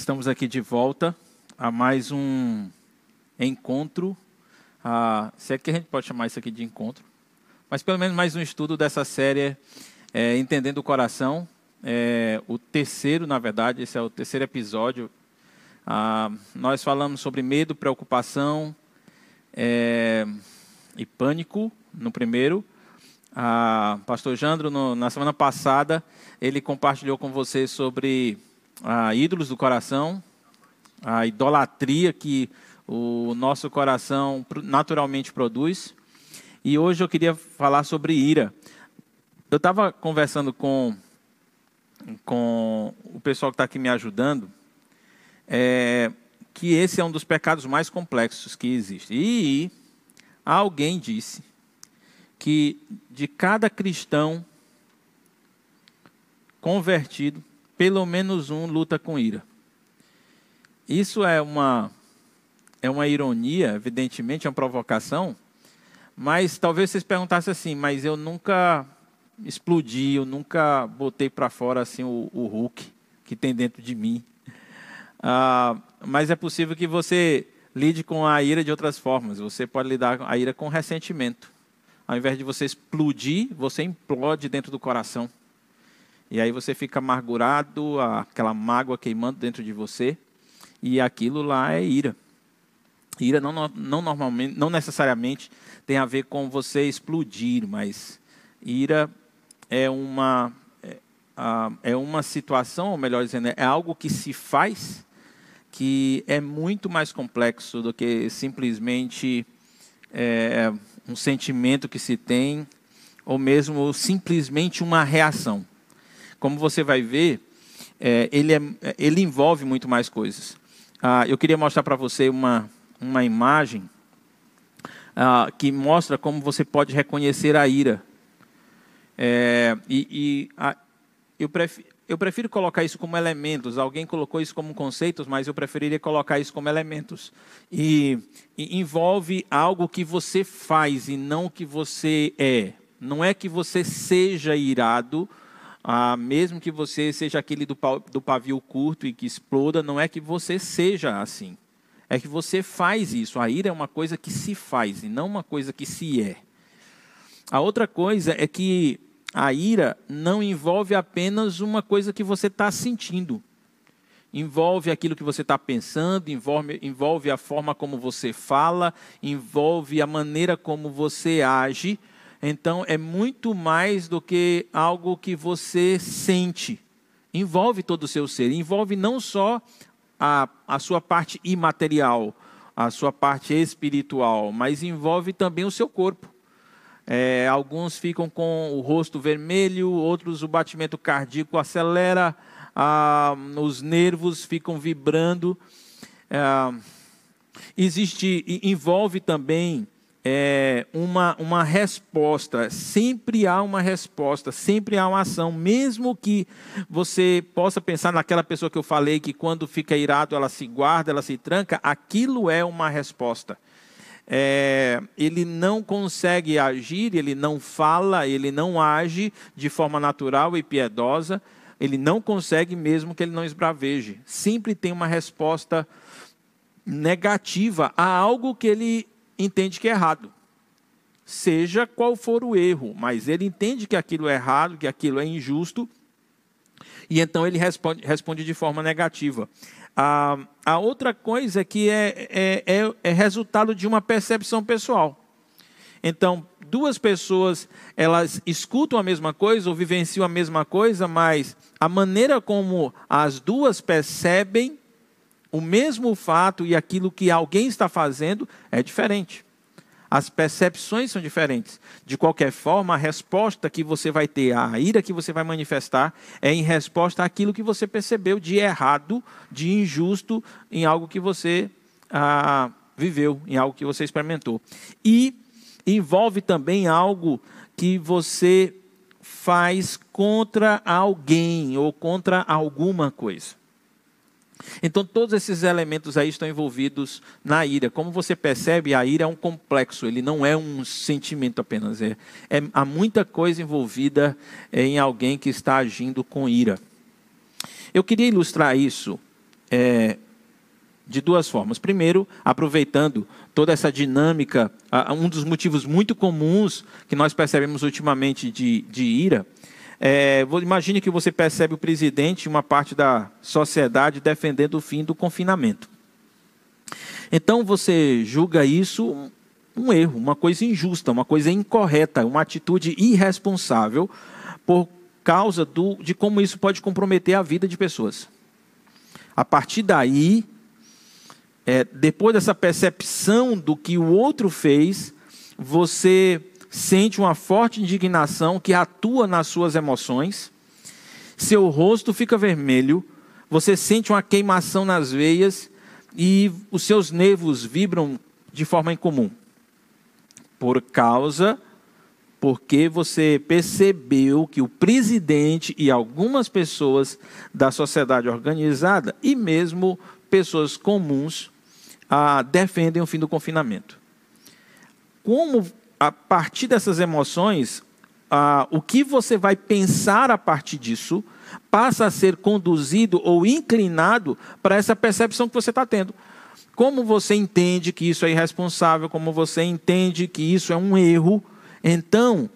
Estamos aqui de volta a mais um encontro. A, se é que a gente pode chamar isso aqui de encontro, mas pelo menos mais um estudo dessa série é, Entendendo o Coração. É, o terceiro, na verdade, esse é o terceiro episódio. Ah, nós falamos sobre medo, preocupação é, e pânico no primeiro. Ah, Pastor Jandro, no, na semana passada, ele compartilhou com você sobre ah, ídolos do coração, a idolatria que o nosso coração naturalmente produz. E hoje eu queria falar sobre ira. Eu estava conversando com, com o pessoal que está aqui me ajudando, é, que esse é um dos pecados mais complexos que existe. E alguém disse que de cada cristão convertido, pelo menos um luta com ira. Isso é uma é uma ironia, evidentemente, é uma provocação, mas talvez vocês perguntassem assim, mas eu nunca explodi, eu nunca botei para fora assim o, o, Hulk que tem dentro de mim. Ah, mas é possível que você lide com a ira de outras formas. Você pode lidar com a ira com ressentimento. Ao invés de você explodir, você implode dentro do coração. E aí você fica amargurado, aquela mágoa queimando dentro de você, e aquilo lá é ira. Ira não, não, normalmente, não necessariamente tem a ver com você explodir, mas ira é uma, é, é uma situação, ou melhor dizendo, é algo que se faz que é muito mais complexo do que simplesmente é, um sentimento que se tem, ou mesmo simplesmente uma reação como você vai ver, é, ele, é, ele envolve muito mais coisas. Ah, eu queria mostrar para você uma, uma imagem ah, que mostra como você pode reconhecer a ira. É, e, e a, eu, prefiro, eu prefiro colocar isso como elementos. Alguém colocou isso como conceitos, mas eu preferiria colocar isso como elementos. E, e envolve algo que você faz e não que você é. Não é que você seja irado, ah, mesmo que você seja aquele do, pavio curto e que exploda, não é que você seja assim. É que você faz isso. A ira é uma coisa que se faz e não uma coisa que se é. A outra coisa é que a ira não envolve apenas uma coisa que você está sentindo. Envolve aquilo que você está pensando, envolve, envolve a forma como você fala, envolve a maneira como você age então é muito mais do que algo que você sente. Envolve todo o seu ser, envolve não só a, a sua parte imaterial, a sua parte espiritual, mas envolve também o seu corpo. É, alguns ficam com o rosto vermelho, outros o batimento cardíaco acelera, os nervos ficam vibrando. É, existe, envolve também é, uma, uma resposta, sempre há uma resposta, sempre há uma ação, mesmo que você possa pensar naquela pessoa que eu falei que quando fica irado ela se guarda, ela se tranca, aquilo é uma resposta. É, ele não consegue agir, ele não fala, ele não age de forma natural e piedosa, ele não consegue mesmo que ele não esbraveje. Sempre tem uma resposta negativa a algo que ele entende que é errado. Seja qual for o erro, mas ele entende que aquilo é errado, que aquilo é injusto, e então ele responde, responde de forma negativa. A, a outra coisa que é, é, é, é resultado de uma percepção pessoal. Então, duas pessoas, elas escutam a mesma coisa ou vivenciam a mesma coisa, mas a maneira como as duas percebem o mesmo fato e aquilo que alguém está fazendo é diferente. As percepções são diferentes. De qualquer forma, a resposta que você vai ter, a ira que você vai manifestar, é em resposta àquilo que você percebeu de errado, de injusto em algo que você ah, viveu, em algo que você experimentou. E envolve também algo que você faz contra alguém ou contra alguma coisa. Então, todos esses elementos aí estão envolvidos na ira. Como você percebe, a ira é um complexo, ele não é um sentimento apenas. É, é há muita coisa envolvida em alguém que está agindo com ira. Eu queria ilustrar isso é, de duas formas. Primeiro, aproveitando toda essa dinâmica, um dos motivos muito comuns que nós percebemos ultimamente de, de ira. É, imagine que você percebe o presidente e uma parte da sociedade defendendo o fim do confinamento. Então você julga isso um erro, uma coisa injusta, uma coisa incorreta, uma atitude irresponsável por causa do, de como isso pode comprometer a vida de pessoas. A partir daí, é, depois dessa percepção do que o outro fez, você sente uma forte indignação que atua nas suas emoções, seu rosto fica vermelho, você sente uma queimação nas veias e os seus nervos vibram de forma incomum. Por causa, porque você percebeu que o presidente e algumas pessoas da sociedade organizada e mesmo pessoas comuns ah, defendem o fim do confinamento. Como a partir dessas emoções, ah, o que você vai pensar a partir disso passa a ser conduzido ou inclinado para essa percepção que você está tendo. Como você entende que isso é irresponsável, como você entende que isso é um erro, então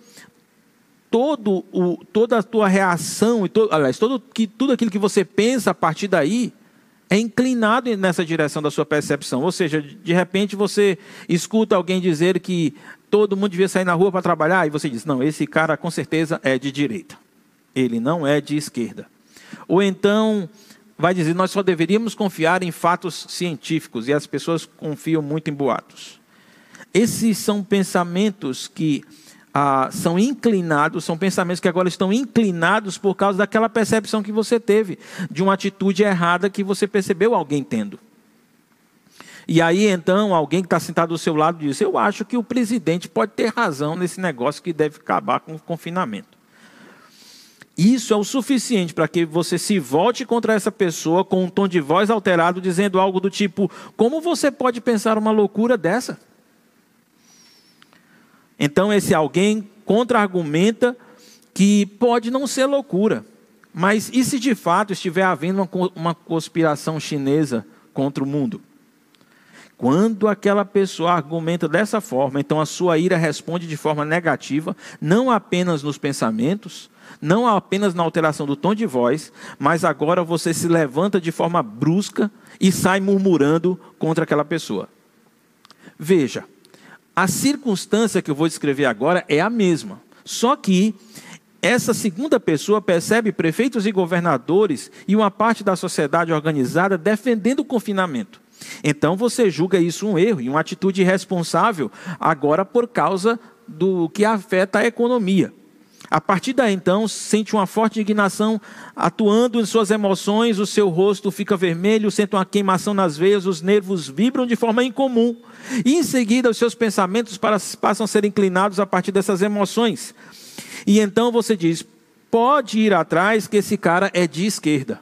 todo o, toda a tua reação, e todo, aliás, todo, que, tudo aquilo que você pensa a partir daí é inclinado nessa direção da sua percepção. Ou seja, de repente você escuta alguém dizer que todo mundo devia sair na rua para trabalhar, e você diz: não, esse cara com certeza é de direita, ele não é de esquerda. Ou então vai dizer: nós só deveríamos confiar em fatos científicos, e as pessoas confiam muito em boatos. Esses são pensamentos que ah, são inclinados, são pensamentos que agora estão inclinados por causa daquela percepção que você teve, de uma atitude errada que você percebeu alguém tendo. E aí então alguém que está sentado do seu lado diz: Eu acho que o presidente pode ter razão nesse negócio que deve acabar com o confinamento. Isso é o suficiente para que você se volte contra essa pessoa com um tom de voz alterado, dizendo algo do tipo: Como você pode pensar uma loucura dessa? Então esse alguém contra-argumenta que pode não ser loucura, mas e se de fato estiver havendo uma, uma conspiração chinesa contra o mundo? Quando aquela pessoa argumenta dessa forma, então a sua ira responde de forma negativa, não apenas nos pensamentos, não apenas na alteração do tom de voz, mas agora você se levanta de forma brusca e sai murmurando contra aquela pessoa. Veja, a circunstância que eu vou descrever agora é a mesma, só que essa segunda pessoa percebe prefeitos e governadores e uma parte da sociedade organizada defendendo o confinamento. Então você julga isso um erro e uma atitude irresponsável agora por causa do que afeta a economia. A partir daí, então, sente uma forte indignação atuando em suas emoções, o seu rosto fica vermelho, sente uma queimação nas veias, os nervos vibram de forma incomum. E em seguida, os seus pensamentos passam a ser inclinados a partir dessas emoções. E então você diz: pode ir atrás, que esse cara é de esquerda.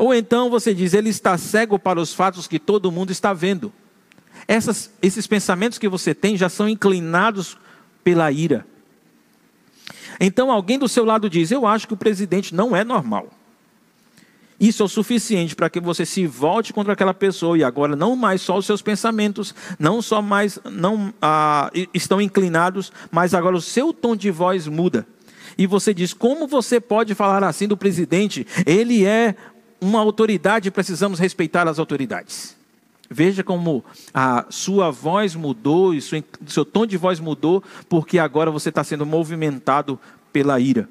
Ou então você diz, ele está cego para os fatos que todo mundo está vendo. Essas, esses pensamentos que você tem já são inclinados pela ira. Então alguém do seu lado diz: Eu acho que o presidente não é normal. Isso é o suficiente para que você se volte contra aquela pessoa e agora não mais só os seus pensamentos, não só mais não ah, estão inclinados, mas agora o seu tom de voz muda. E você diz: Como você pode falar assim do presidente? Ele é uma autoridade precisamos respeitar as autoridades. Veja como a sua voz mudou e o seu tom de voz mudou, porque agora você está sendo movimentado pela ira.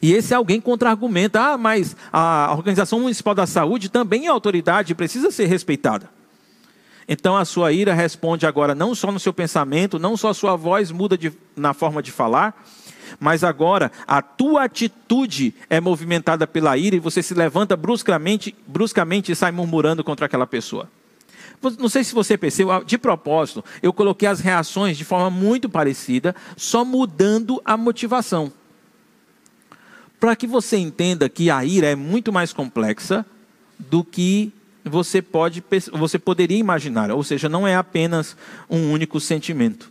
E esse alguém contra-argumenta: ah, mas a Organização Municipal da Saúde também é autoridade precisa ser respeitada. Então a sua ira responde agora não só no seu pensamento, não só a sua voz muda de, na forma de falar, mas agora a tua atitude é movimentada pela ira e você se levanta bruscamente, bruscamente e sai murmurando contra aquela pessoa. Não sei se você percebeu, de propósito, eu coloquei as reações de forma muito parecida, só mudando a motivação. Para que você entenda que a ira é muito mais complexa do que você pode você poderia imaginar, ou seja, não é apenas um único sentimento.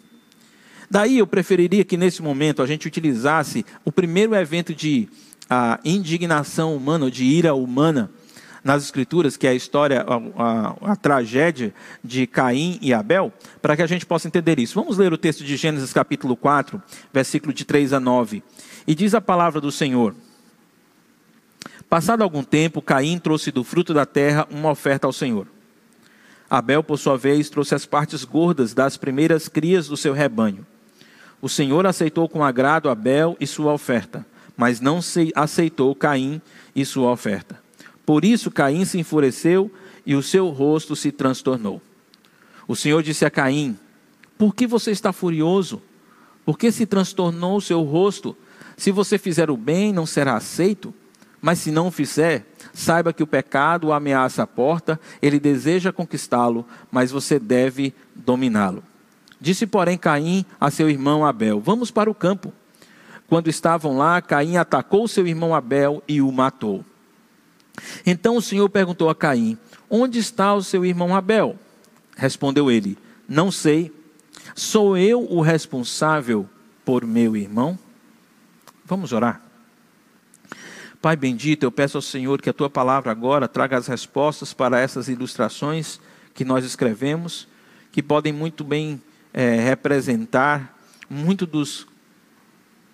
Daí eu preferiria que nesse momento a gente utilizasse o primeiro evento de a indignação humana, ou de ira humana, nas Escrituras, que é a história, a, a, a, tragédia de Caim e Abel, para que a gente possa entender isso. Vamos ler o texto de Gênesis capítulo 4, versículo de 3 a 9. E diz a palavra do Senhor. Passado algum tempo, Caim trouxe do fruto da terra uma oferta ao Senhor. Abel, por sua vez, trouxe as partes gordas das primeiras crias do seu rebanho. O Senhor aceitou com agrado Abel e sua oferta, mas não aceitou Caim e sua oferta. Por isso Caim se enfureceu e o seu rosto se transtornou. O Senhor disse a Caim: Por que você está furioso? Por que se transtornou o seu rosto? Se você fizer o bem, não será aceito? Mas se não o fizer, saiba que o pecado o ameaça a porta, ele deseja conquistá-lo, mas você deve dominá-lo. Disse, porém, Caim a seu irmão Abel: Vamos para o campo. Quando estavam lá, Caim atacou seu irmão Abel e o matou. Então o Senhor perguntou a Caim: Onde está o seu irmão Abel? Respondeu ele: Não sei. Sou eu o responsável por meu irmão? Vamos orar. Pai bendito, eu peço ao Senhor que a tua palavra agora traga as respostas para essas ilustrações que nós escrevemos, que podem muito bem é, representar muito dos,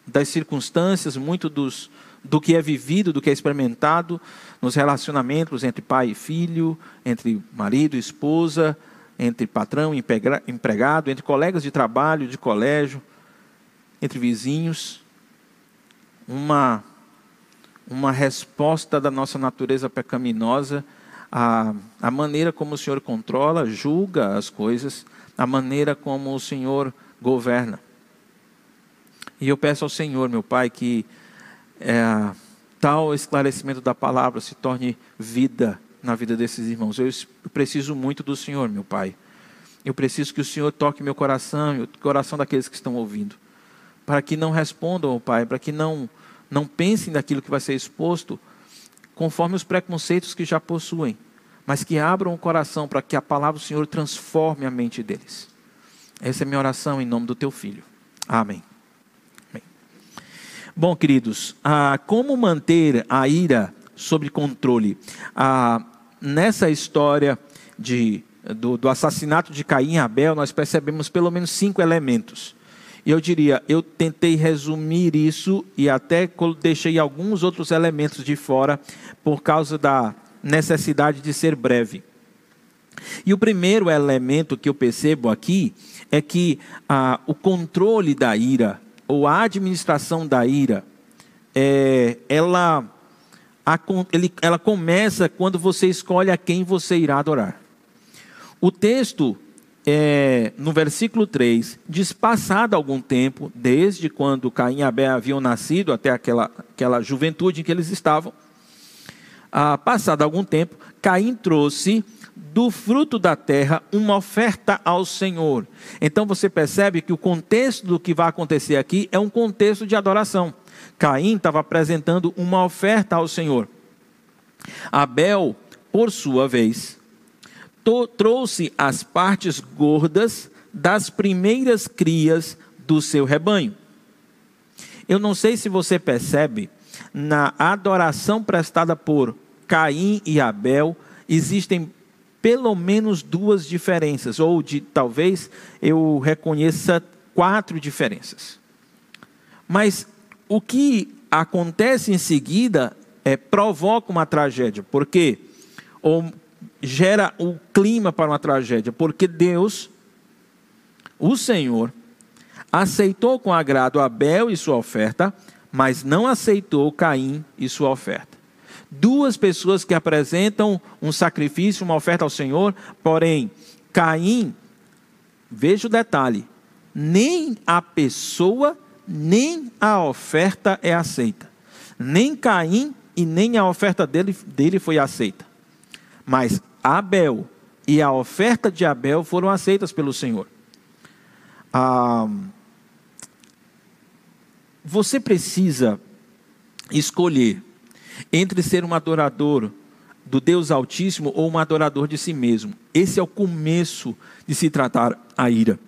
das circunstâncias, muito dos, do que é vivido, do que é experimentado nos relacionamentos entre pai e filho, entre marido e esposa, entre patrão e empregado, entre colegas de trabalho, de colégio, entre vizinhos. Uma, uma resposta da nossa natureza pecaminosa à, à maneira como o Senhor controla, julga as coisas a maneira como o Senhor governa. E eu peço ao Senhor, meu Pai, que é, tal esclarecimento da palavra se torne vida na vida desses irmãos. Eu preciso muito do Senhor, meu Pai. Eu preciso que o Senhor toque meu coração e o coração daqueles que estão ouvindo. Para que não respondam, Pai, para que não, não pensem naquilo que vai ser exposto conforme os preconceitos que já possuem mas que abram o coração para que a palavra do Senhor transforme a mente deles. Essa é minha oração em nome do teu filho. Amém. Amém. Bom, queridos, ah, como manter a ira sob controle? Ah, nessa história de, do, do assassinato de Caim e Abel, nós percebemos pelo menos cinco elementos. E eu diria, eu tentei resumir isso e até deixei alguns outros elementos de fora por causa da necessidade de ser breve. E o primeiro elemento que eu percebo aqui é que ah, o controle da ira, ou a administração da ira, é, ela, a, ele, ela começa quando você escolhe a quem você irá adorar. O texto, é, no versículo 3, diz: passado algum tempo, desde quando Caim e Abel haviam nascido até aquela, aquela juventude em que eles estavam, ah, passado algum tempo, Caim trouxe do fruto da terra uma oferta ao Senhor. Então você percebe que o contexto do que vai acontecer aqui é um contexto de adoração. Caim estava apresentando uma oferta ao Senhor. Abel, por sua vez, trouxe as partes gordas das primeiras crias do seu rebanho. Eu não sei se você percebe na adoração prestada por Caim e Abel, existem pelo menos duas diferenças, ou de talvez eu reconheça quatro diferenças. Mas o que acontece em seguida é, provoca uma tragédia, porque ou gera o clima para uma tragédia, porque Deus, o Senhor, aceitou com agrado Abel e sua oferta, mas não aceitou Caim e sua oferta. Duas pessoas que apresentam um sacrifício, uma oferta ao Senhor, porém, Caim, veja o detalhe, nem a pessoa, nem a oferta é aceita. Nem Caim e nem a oferta dele, dele foi aceita. Mas Abel e a oferta de Abel foram aceitas pelo Senhor. Ah, você precisa escolher entre ser um adorador do Deus Altíssimo ou um adorador de si mesmo. Esse é o começo de se tratar a ira.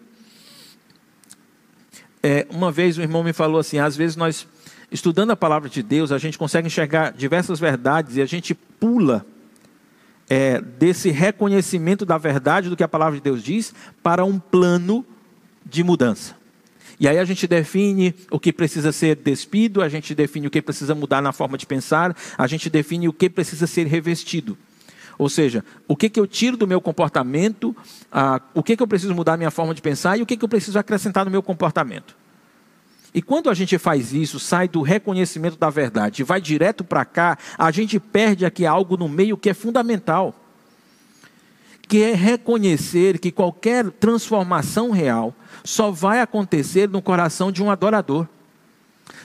É, uma vez um irmão me falou assim: às vezes nós, estudando a palavra de Deus, a gente consegue enxergar diversas verdades e a gente pula é, desse reconhecimento da verdade do que a palavra de Deus diz para um plano de mudança. E aí a gente define o que precisa ser despido, a gente define o que precisa mudar na forma de pensar, a gente define o que precisa ser revestido. Ou seja, o que, que eu tiro do meu comportamento, ah, o que, que eu preciso mudar na minha forma de pensar e o que, que eu preciso acrescentar no meu comportamento. E quando a gente faz isso, sai do reconhecimento da verdade e vai direto para cá, a gente perde aqui algo no meio que é fundamental. Que é reconhecer que qualquer transformação real só vai acontecer no coração de um adorador.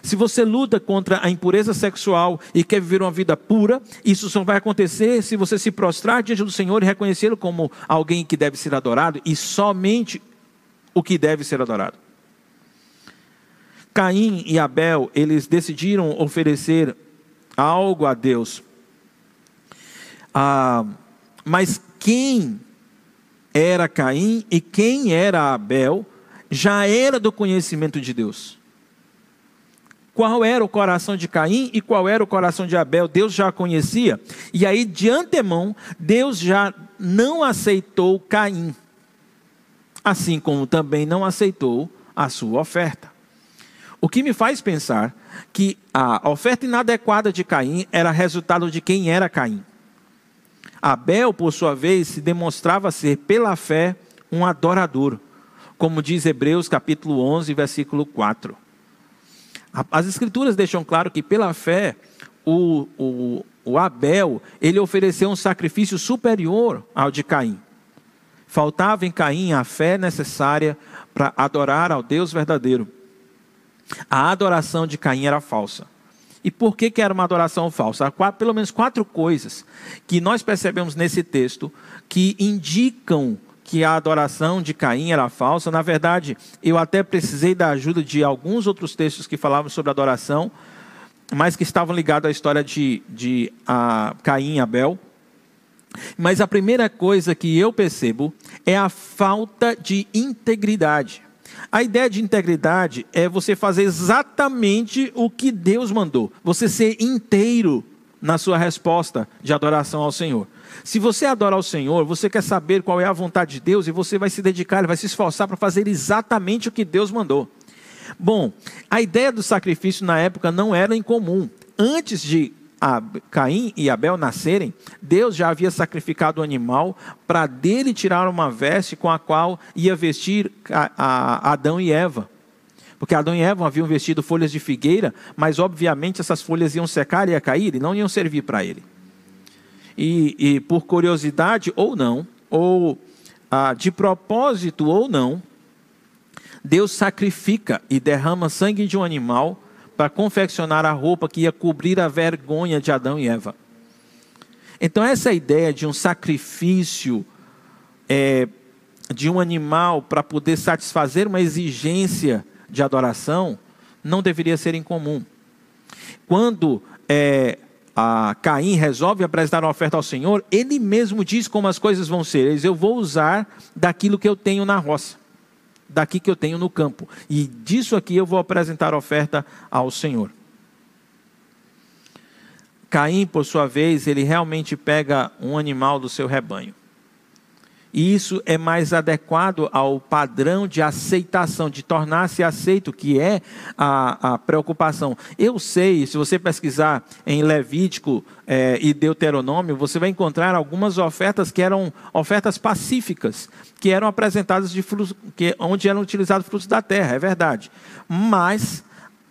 Se você luta contra a impureza sexual e quer viver uma vida pura, isso só vai acontecer se você se prostrar diante do Senhor e reconhecê-lo como alguém que deve ser adorado e somente o que deve ser adorado. Caim e Abel, eles decidiram oferecer algo a Deus. Ah, mas quem era Caim e quem era Abel já era do conhecimento de Deus. Qual era o coração de Caim e qual era o coração de Abel? Deus já conhecia. E aí, de antemão, Deus já não aceitou Caim. Assim como também não aceitou a sua oferta. O que me faz pensar que a oferta inadequada de Caim era resultado de quem era Caim. Abel, por sua vez, se demonstrava ser, pela fé, um adorador, como diz Hebreus capítulo 11, versículo 4. As escrituras deixam claro que, pela fé, o, o, o Abel, ele ofereceu um sacrifício superior ao de Caim. Faltava em Caim a fé necessária para adorar ao Deus verdadeiro. A adoração de Caim era falsa. E por que, que era uma adoração falsa? Há pelo menos quatro coisas que nós percebemos nesse texto que indicam que a adoração de Caim era falsa. Na verdade, eu até precisei da ajuda de alguns outros textos que falavam sobre adoração, mas que estavam ligados à história de, de a Caim e Abel. Mas a primeira coisa que eu percebo é a falta de integridade. A ideia de integridade é você fazer exatamente o que Deus mandou, você ser inteiro na sua resposta de adoração ao Senhor. Se você adora ao Senhor, você quer saber qual é a vontade de Deus e você vai se dedicar, vai se esforçar para fazer exatamente o que Deus mandou. Bom, a ideia do sacrifício na época não era incomum. Antes de Caim e Abel nascerem, Deus já havia sacrificado o animal para dele tirar uma veste com a qual ia vestir Adão e Eva. Porque Adão e Eva haviam vestido folhas de figueira, mas obviamente essas folhas iam secar e ia cair e não iam servir para ele. E, e, por curiosidade ou não, ou ah, de propósito ou não, Deus sacrifica e derrama sangue de um animal para confeccionar a roupa que ia cobrir a vergonha de Adão e Eva. Então, essa ideia de um sacrifício é, de um animal para poder satisfazer uma exigência de adoração não deveria ser incomum. Quando é, Caim resolve apresentar uma oferta ao Senhor, ele mesmo diz como as coisas vão ser. Ele diz, eu vou usar daquilo que eu tenho na roça daqui que eu tenho no campo. E disso aqui eu vou apresentar oferta ao Senhor. Caim, por sua vez, ele realmente pega um animal do seu rebanho. E isso é mais adequado ao padrão de aceitação, de tornar-se aceito, que é a, a, preocupação. Eu sei, se você pesquisar em Levítico é, e Deuteronômio, você vai encontrar algumas ofertas que eram ofertas pacíficas, que eram apresentadas de frutos, que, onde eram utilizados frutos da terra, é verdade. Mas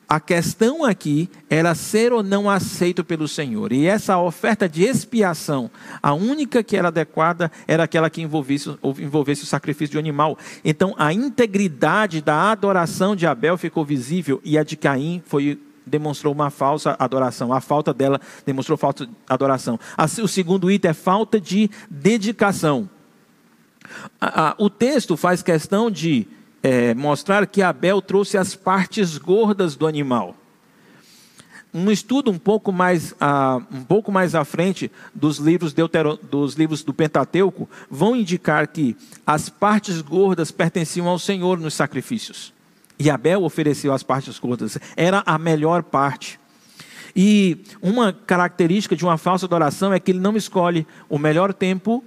a questão aqui era ser ou não aceito pelo Senhor. E essa oferta de expiação, a única que era adequada era aquela que envolvesse, envolvesse o sacrifício de um animal. Então a integridade da adoração de Abel ficou visível e a de Caim foi demonstrou uma falsa adoração. A falta dela demonstrou falta de adoração. O segundo item é falta de dedicação. O texto faz questão de é, mostrar que Abel trouxe as partes gordas do animal. Um estudo um pouco mais, um pouco mais à frente dos livros, Deutero, dos livros do Pentateuco vão indicar que as partes gordas pertenciam ao Senhor nos sacrifícios. E Abel ofereceu as partes gordas. Era a melhor parte. E uma característica de uma falsa adoração é que ele não escolhe o melhor tempo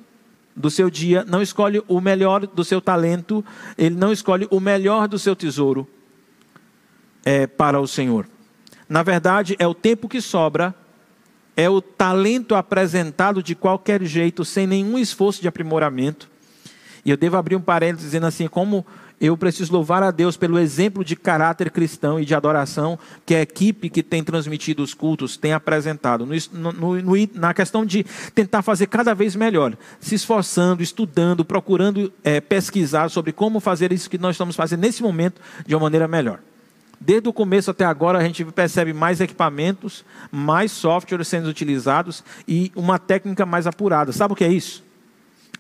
do seu dia, não escolhe o melhor do seu talento, ele não escolhe o melhor do seu tesouro é, para o Senhor. Na verdade, é o tempo que sobra, é o talento apresentado de qualquer jeito, sem nenhum esforço de aprimoramento. E eu devo abrir um parênteses dizendo assim: como eu preciso louvar a Deus pelo exemplo de caráter cristão e de adoração que a equipe que tem transmitido os cultos tem apresentado. No, no, no, na questão de tentar fazer cada vez melhor, se esforçando, estudando, procurando é, pesquisar sobre como fazer isso que nós estamos fazendo nesse momento de uma maneira melhor. Desde o começo até agora, a gente percebe mais equipamentos, mais softwares sendo utilizados e uma técnica mais apurada. Sabe o que é isso?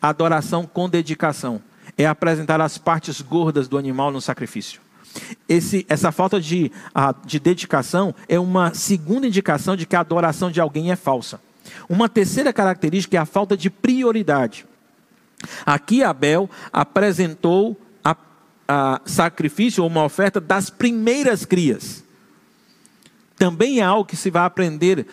Adoração com dedicação é apresentar as partes gordas do animal no sacrifício. Esse, essa falta de, de dedicação é uma segunda indicação de que a adoração de alguém é falsa. Uma terceira característica é a falta de prioridade. Aqui Abel apresentou a, a sacrifício ou uma oferta das primeiras crias. Também é algo que se vai aprender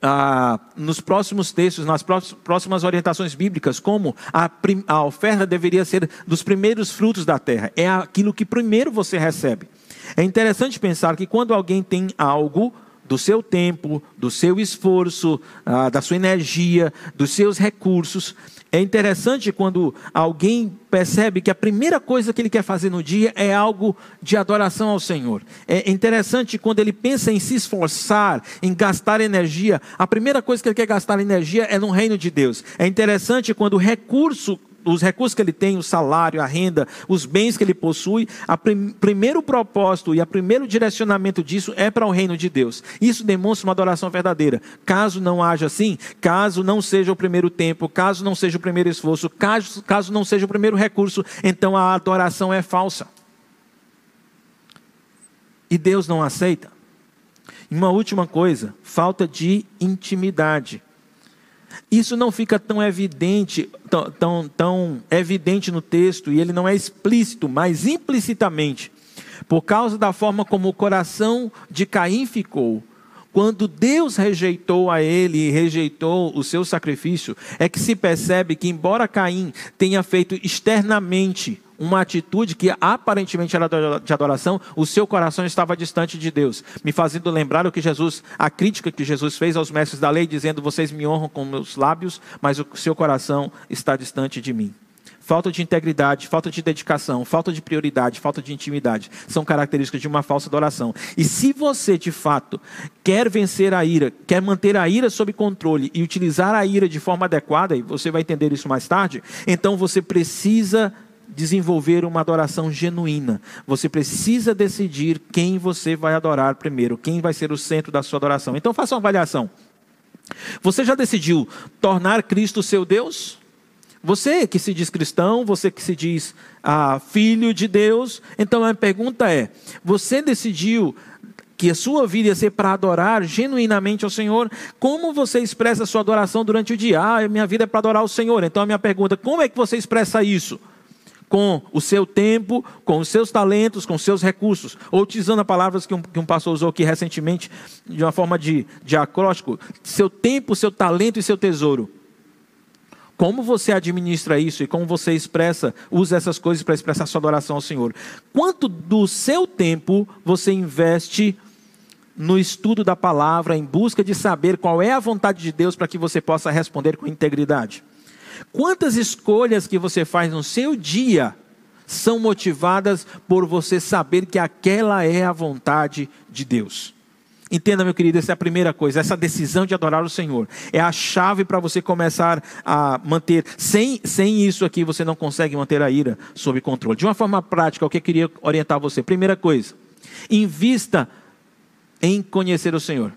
ah, nos próximos textos, nas próximas orientações bíblicas, como a, a oferta deveria ser dos primeiros frutos da terra. É aquilo que primeiro você recebe. É interessante pensar que quando alguém tem algo, do seu tempo, do seu esforço, ah, da sua energia, dos seus recursos. É interessante quando alguém percebe que a primeira coisa que ele quer fazer no dia é algo de adoração ao Senhor. É interessante quando ele pensa em se esforçar, em gastar energia, a primeira coisa que ele quer gastar energia é no reino de Deus. É interessante quando o recurso os recursos que ele tem, o salário, a renda, os bens que ele possui, o prim, primeiro propósito e o primeiro direcionamento disso é para o reino de Deus. Isso demonstra uma adoração verdadeira. Caso não haja assim, caso não seja o primeiro tempo, caso não seja o primeiro esforço, caso, caso não seja o primeiro recurso, então a adoração é falsa. E Deus não aceita. E uma última coisa, falta de intimidade. Isso não fica tão evidente, tão, tão, tão evidente no texto, e ele não é explícito, mas implicitamente, por causa da forma como o coração de Caim ficou, quando Deus rejeitou a ele e rejeitou o seu sacrifício, é que se percebe que, embora Caim tenha feito externamente uma atitude que aparentemente era de adoração, o seu coração estava distante de Deus, me fazendo lembrar o que Jesus, a crítica que Jesus fez aos mestres da lei, dizendo: Vocês me honram com meus lábios, mas o seu coração está distante de mim. Falta de integridade, falta de dedicação, falta de prioridade, falta de intimidade são características de uma falsa adoração. E se você, de fato, quer vencer a ira, quer manter a ira sob controle e utilizar a ira de forma adequada, e você vai entender isso mais tarde, então você precisa desenvolver uma adoração genuína. Você precisa decidir quem você vai adorar primeiro, quem vai ser o centro da sua adoração. Então faça uma avaliação. Você já decidiu tornar Cristo seu Deus? Você que se diz cristão, você que se diz ah, filho de Deus, então a pergunta é: você decidiu que a sua vida ia ser para adorar genuinamente ao Senhor, como você expressa a sua adoração durante o dia? Ah, minha vida é para adorar o Senhor. Então a minha pergunta: como é que você expressa isso? Com o seu tempo, com os seus talentos, com os seus recursos. Ou utilizando as palavras que um, que um pastor usou aqui recentemente, de uma forma de, de acróstico: seu tempo, seu talento e seu tesouro. Como você administra isso e como você expressa, usa essas coisas para expressar sua adoração ao Senhor? Quanto do seu tempo você investe no estudo da palavra, em busca de saber qual é a vontade de Deus para que você possa responder com integridade? Quantas escolhas que você faz no seu dia são motivadas por você saber que aquela é a vontade de Deus? Entenda, meu querido, essa é a primeira coisa, essa decisão de adorar o Senhor. É a chave para você começar a manter. Sem, sem isso aqui, você não consegue manter a ira sob controle. De uma forma prática, o que eu queria orientar você? Primeira coisa, invista em conhecer o Senhor.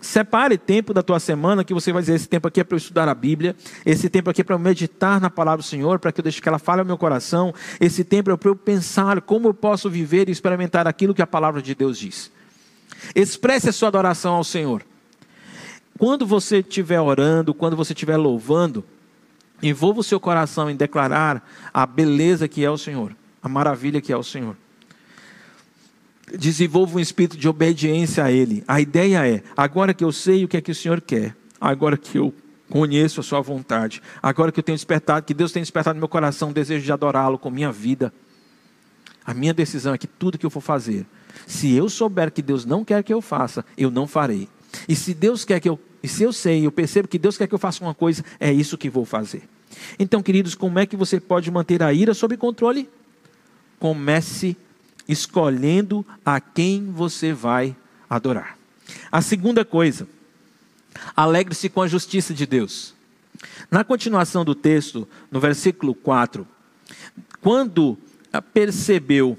Separe tempo da tua semana que você vai dizer: esse tempo aqui é para eu estudar a Bíblia, esse tempo aqui é para eu meditar na palavra do Senhor, para que eu deixe que ela fale ao meu coração, esse tempo é para eu pensar como eu posso viver e experimentar aquilo que a palavra de Deus diz. Expresse a sua adoração ao Senhor. Quando você estiver orando, quando você estiver louvando, envolva o seu coração em declarar a beleza que é o Senhor, a maravilha que é o Senhor. Desenvolva um espírito de obediência a Ele. A ideia é: agora que eu sei o que é que o Senhor quer, agora que eu conheço a Sua vontade, agora que eu tenho despertado, que Deus tem despertado no meu coração o desejo de adorá-lo com minha vida, a minha decisão é que tudo que eu for fazer, se eu souber que Deus não quer que eu faça, eu não farei. E se Deus quer que eu, e se eu sei, eu percebo que Deus quer que eu faça uma coisa, é isso que vou fazer. Então, queridos, como é que você pode manter a ira sob controle? Comece escolhendo a quem você vai adorar. A segunda coisa, alegre-se com a justiça de Deus. Na continuação do texto, no versículo 4, quando percebeu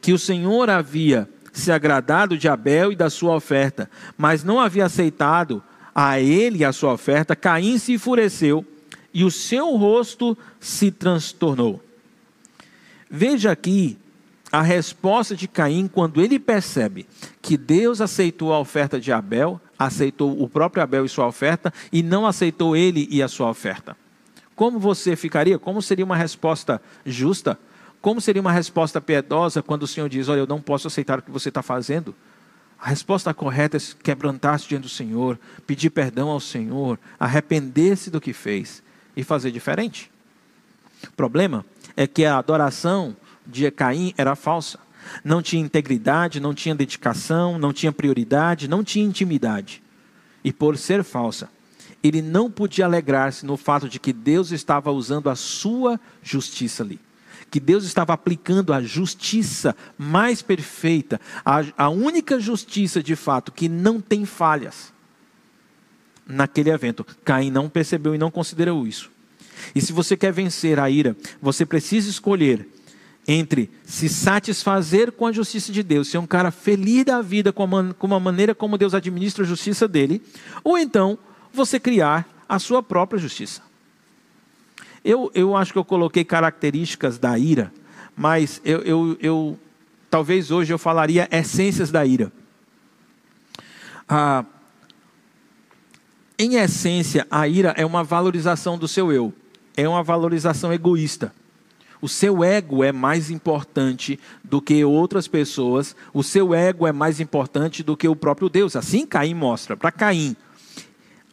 que o Senhor havia se agradado de Abel e da sua oferta, mas não havia aceitado a ele a sua oferta, Caim se enfureceu e o seu rosto se transtornou. Veja aqui a resposta de Caim quando ele percebe que Deus aceitou a oferta de Abel, aceitou o próprio Abel e sua oferta, e não aceitou ele e a sua oferta. Como você ficaria? Como seria uma resposta justa? Como seria uma resposta piedosa quando o Senhor diz: Olha, eu não posso aceitar o que você está fazendo? A resposta correta é quebrantar-se diante do Senhor, pedir perdão ao Senhor, arrepender-se do que fez e fazer diferente. O problema é que a adoração de Caim era falsa. Não tinha integridade, não tinha dedicação, não tinha prioridade, não tinha intimidade. E por ser falsa, ele não podia alegrar-se no fato de que Deus estava usando a sua justiça ali que Deus estava aplicando a justiça mais perfeita, a, a única justiça de fato que não tem falhas naquele evento. Caim não percebeu e não considerou isso. E se você quer vencer a ira, você precisa escolher entre se satisfazer com a justiça de Deus, ser um cara feliz da vida com a, com a maneira como Deus administra a justiça dele, ou então você criar a sua própria justiça. Eu, eu acho que eu coloquei características da ira, mas eu, eu, eu talvez hoje eu falaria essências da ira. Ah, em essência, a ira é uma valorização do seu eu, é uma valorização egoísta. O seu ego é mais importante do que outras pessoas, o seu ego é mais importante do que o próprio Deus. Assim Caim mostra. Para Caim,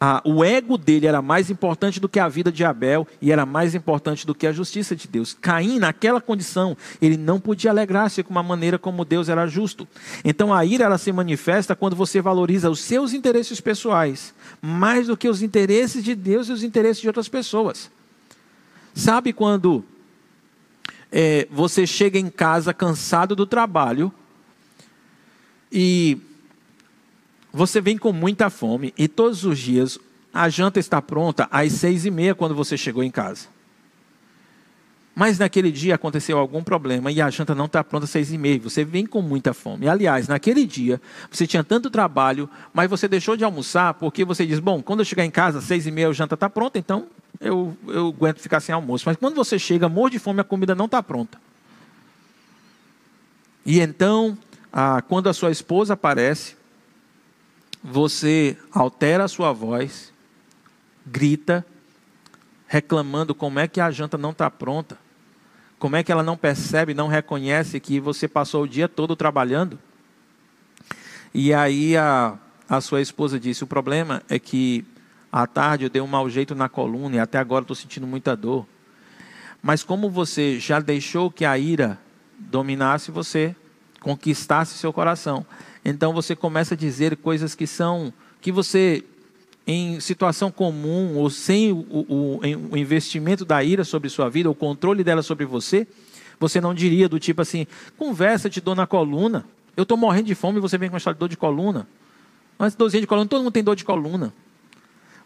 a, o ego dele era mais importante do que a vida de Abel e era mais importante do que a justiça de Deus. Caim, naquela condição, ele não podia alegrar-se com uma maneira como Deus era justo. Então a ira ela se manifesta quando você valoriza os seus interesses pessoais mais do que os interesses de Deus e os interesses de outras pessoas. Sabe quando é, você chega em casa cansado do trabalho e você vem com muita fome e todos os dias a janta está pronta às seis e meia quando você chegou em casa. Mas naquele dia aconteceu algum problema e a janta não está pronta às seis e meia. Você vem com muita fome. Aliás, naquele dia você tinha tanto trabalho, mas você deixou de almoçar porque você diz: bom, quando eu chegar em casa às seis e meia a janta está pronta, então eu, eu aguento ficar sem almoço. Mas quando você chega morro de fome, a comida não está pronta. E então, ah, quando a sua esposa aparece, você altera a sua voz, grita, reclamando como é que a janta não está pronta, como é que ela não percebe, não reconhece que você passou o dia todo trabalhando. E aí a, a sua esposa disse: O problema é que à tarde eu dei um mau jeito na coluna e até agora estou sentindo muita dor. Mas como você já deixou que a ira dominasse você, conquistasse seu coração, então você começa a dizer coisas que são que você em situação comum ou sem o, o, o, investimento da ira sobre sua vida, o controle dela sobre você, você não diria do tipo assim, conversa de dor na coluna, eu estou morrendo de fome e você vem com uma história de dor de coluna. Mas dorzinha de coluna, todo mundo tem dor de coluna.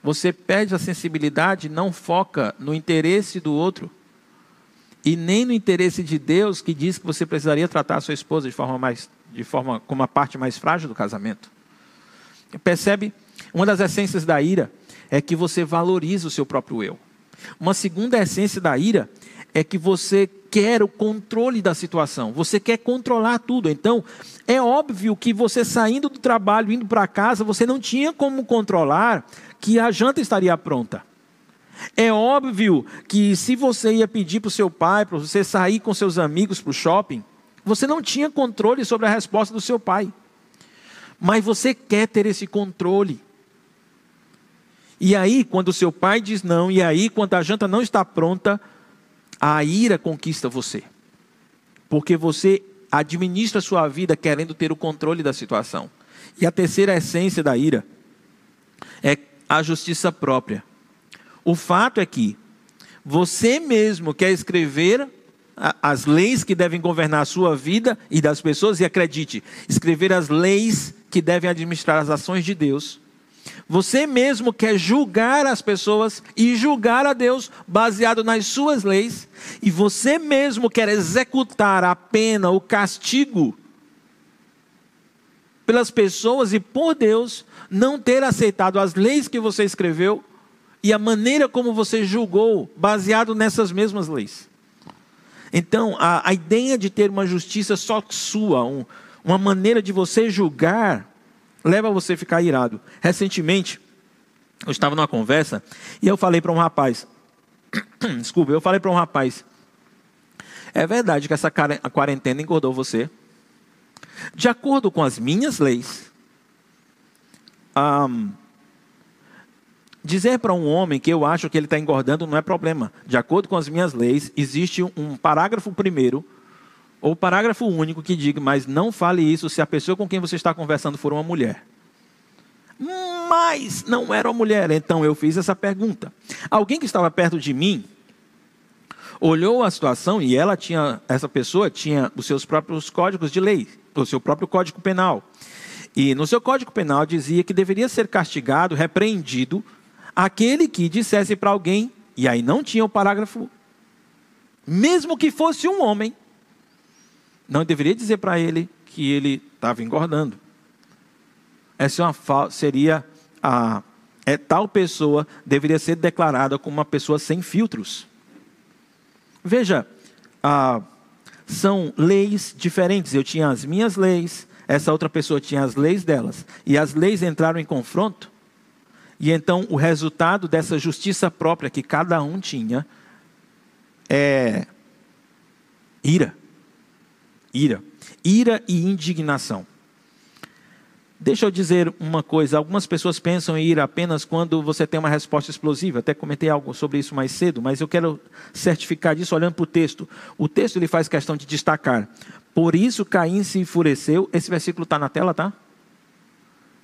Você perde a sensibilidade, não foca no interesse do outro e nem no interesse de Deus que diz que você precisaria tratar a sua esposa de forma mais de forma como a parte mais frágil do casamento. Percebe? Uma das essências da ira é que você valoriza o seu próprio eu. Uma segunda essência da ira é que você quer o controle da situação, você quer controlar tudo. Então, é óbvio que você saindo do trabalho, indo para casa, você não tinha como controlar que a janta estaria pronta. É óbvio que se você ia pedir para o seu pai, para você sair com seus amigos para o shopping, Você não tinha controle sobre a resposta do seu pai. Mas você quer ter esse controle. E aí, quando o seu pai diz não, e aí, quando a janta não está pronta, a ira conquista você. Porque você administra a sua vida querendo ter o controle da situação. E a terceira essência da ira é a justiça própria. O fato é que você mesmo quer escrever as leis que devem governar a sua vida e das pessoas, e acredite, escrever as leis que devem administrar as ações de Deus. Você mesmo quer julgar as pessoas e julgar a Deus baseado nas suas leis, e você mesmo quer executar a pena, o castigo pelas pessoas e por Deus não ter aceitado as leis que você escreveu e a maneira como você julgou, baseado nessas mesmas leis. Então, a, a ideia de ter uma justiça só sua, um, uma maneira de você julgar, leva você a ficar irado. Recentemente, eu estava numa conversa e eu falei para um rapaz, desculpa, eu falei para um rapaz, é verdade que essa quarentena engordou você? De acordo com as minhas leis, um, dizer para um homem que eu acho que ele está engordando não é problema. De acordo com as minhas leis, existe um parágrafo primeiro ou parágrafo único que diga, mas não fale isso se a pessoa com quem você está conversando for uma mulher. Mas não era uma mulher, então eu fiz essa pergunta. Alguém que estava perto de mim olhou a situação e ela tinha, essa pessoa tinha os seus próprios códigos de lei o seu próprio Código Penal. E no seu Código Penal dizia que deveria ser castigado, repreendido, aquele que dissesse para alguém, e aí não tinha o parágrafo, mesmo que fosse um homem, não deveria dizer para ele que ele estava engordando. Essa é uma, seria a é, tal pessoa deveria ser declarada como uma pessoa sem filtros. Veja, a são leis diferentes. Eu tinha as minhas leis, essa outra pessoa tinha as leis delas. E as leis entraram em confronto. E então o resultado dessa justiça própria que cada um tinha é ira. Ira. Ira e indignação. Deixa eu dizer uma coisa: algumas pessoas pensam em ir apenas quando você tem uma resposta explosiva. Até comentei algo sobre isso mais cedo, mas eu quero certificar disso olhando para o texto. O texto ele faz questão de destacar. Por isso Caim se enfureceu. Esse versículo está na tela, tá?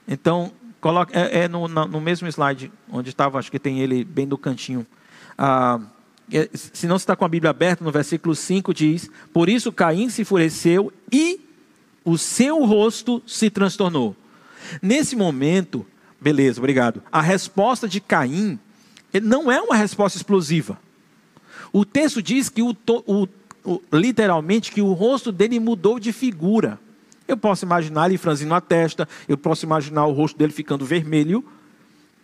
Então, coloque, é, é no, no, mesmo slide, onde estava, acho que tem ele bem do cantinho. Ah, é, se não está com a Bíblia aberta, no versículo 5 diz: Por isso Caim se enfureceu e o seu rosto se transtornou. Nesse momento, beleza, obrigado. A resposta de Caim não é uma resposta explosiva. O texto diz que o, o, o, literalmente que o rosto dele mudou de figura. Eu posso imaginar ele franzindo a testa, eu posso imaginar o rosto dele ficando vermelho,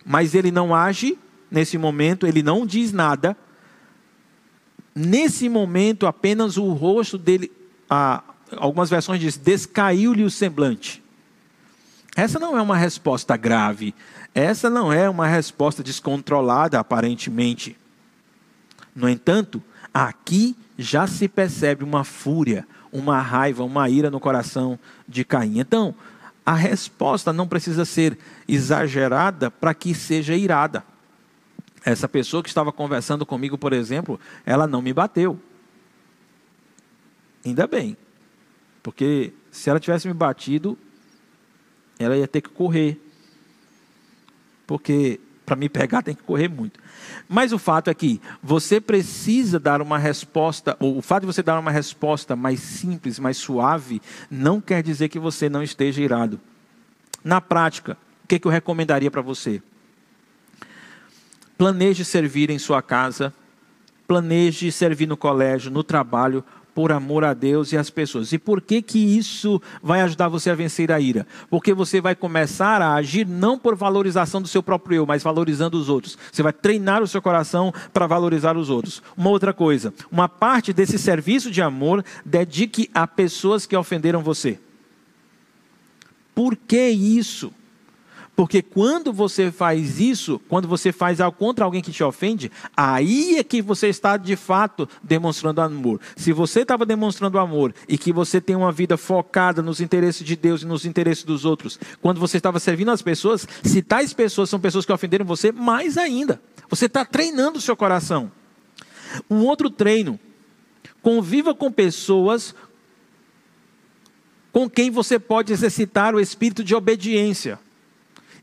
mas ele não age nesse momento, ele não diz nada. Nesse momento, apenas o rosto dele, ah, algumas versões dizem, descaiu-lhe o semblante. Essa não é uma resposta grave. Essa não é uma resposta descontrolada, aparentemente. No entanto, aqui já se percebe uma fúria, uma raiva, uma ira no coração de Caim. Então, a resposta não precisa ser exagerada para que seja irada. Essa pessoa que estava conversando comigo, por exemplo, ela não me bateu. Ainda bem. Porque se ela tivesse me batido, ela ia ter que correr. Porque para me pegar tem que correr muito. Mas o fato é que você precisa dar uma resposta, ou o fato de você dar uma resposta mais simples, mais suave, não quer dizer que você não esteja irado. Na prática, o que, que eu recomendaria para você? Planeje servir em sua casa, planeje servir no colégio, no trabalho, por amor a Deus e às pessoas. E por que que isso vai ajudar você a vencer a ira? Porque você vai começar a agir não por valorização do seu próprio eu, mas valorizando os outros. Você vai treinar o seu coração para valorizar os outros. Uma outra coisa, uma parte desse serviço de amor dedique a pessoas que ofenderam você. Por que isso? Porque quando você faz isso, quando você faz algo contra alguém que te ofende, aí é que você está de fato demonstrando amor. Se você estava demonstrando amor e que você tem uma vida focada nos interesses de Deus e nos interesses dos outros, quando você estava servindo as pessoas, se tais pessoas são pessoas que ofenderam você, mais ainda. Você está treinando o seu coração. Um outro treino. Conviva com pessoas com quem você pode exercitar o espírito de obediência.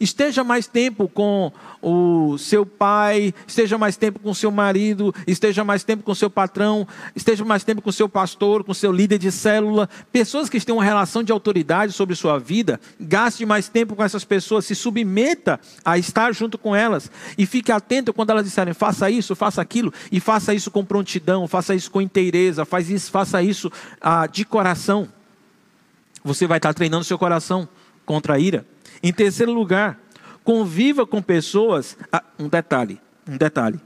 Esteja mais tempo com o seu pai, esteja mais tempo com o seu marido, esteja mais tempo com o seu patrão, esteja mais tempo com o seu pastor, com o seu líder de célula, pessoas que têm uma relação de autoridade sobre sua vida, gaste mais tempo com essas pessoas, se submeta a estar junto com elas e fique atento quando elas disserem faça isso, faça aquilo, e faça isso com prontidão, faça isso com inteireza, faz isso, faça isso ah, de coração. Você vai estar treinando seu coração contra a ira. Em terceiro lugar, conviva com pessoas. Ah, um detalhe, um detalhe.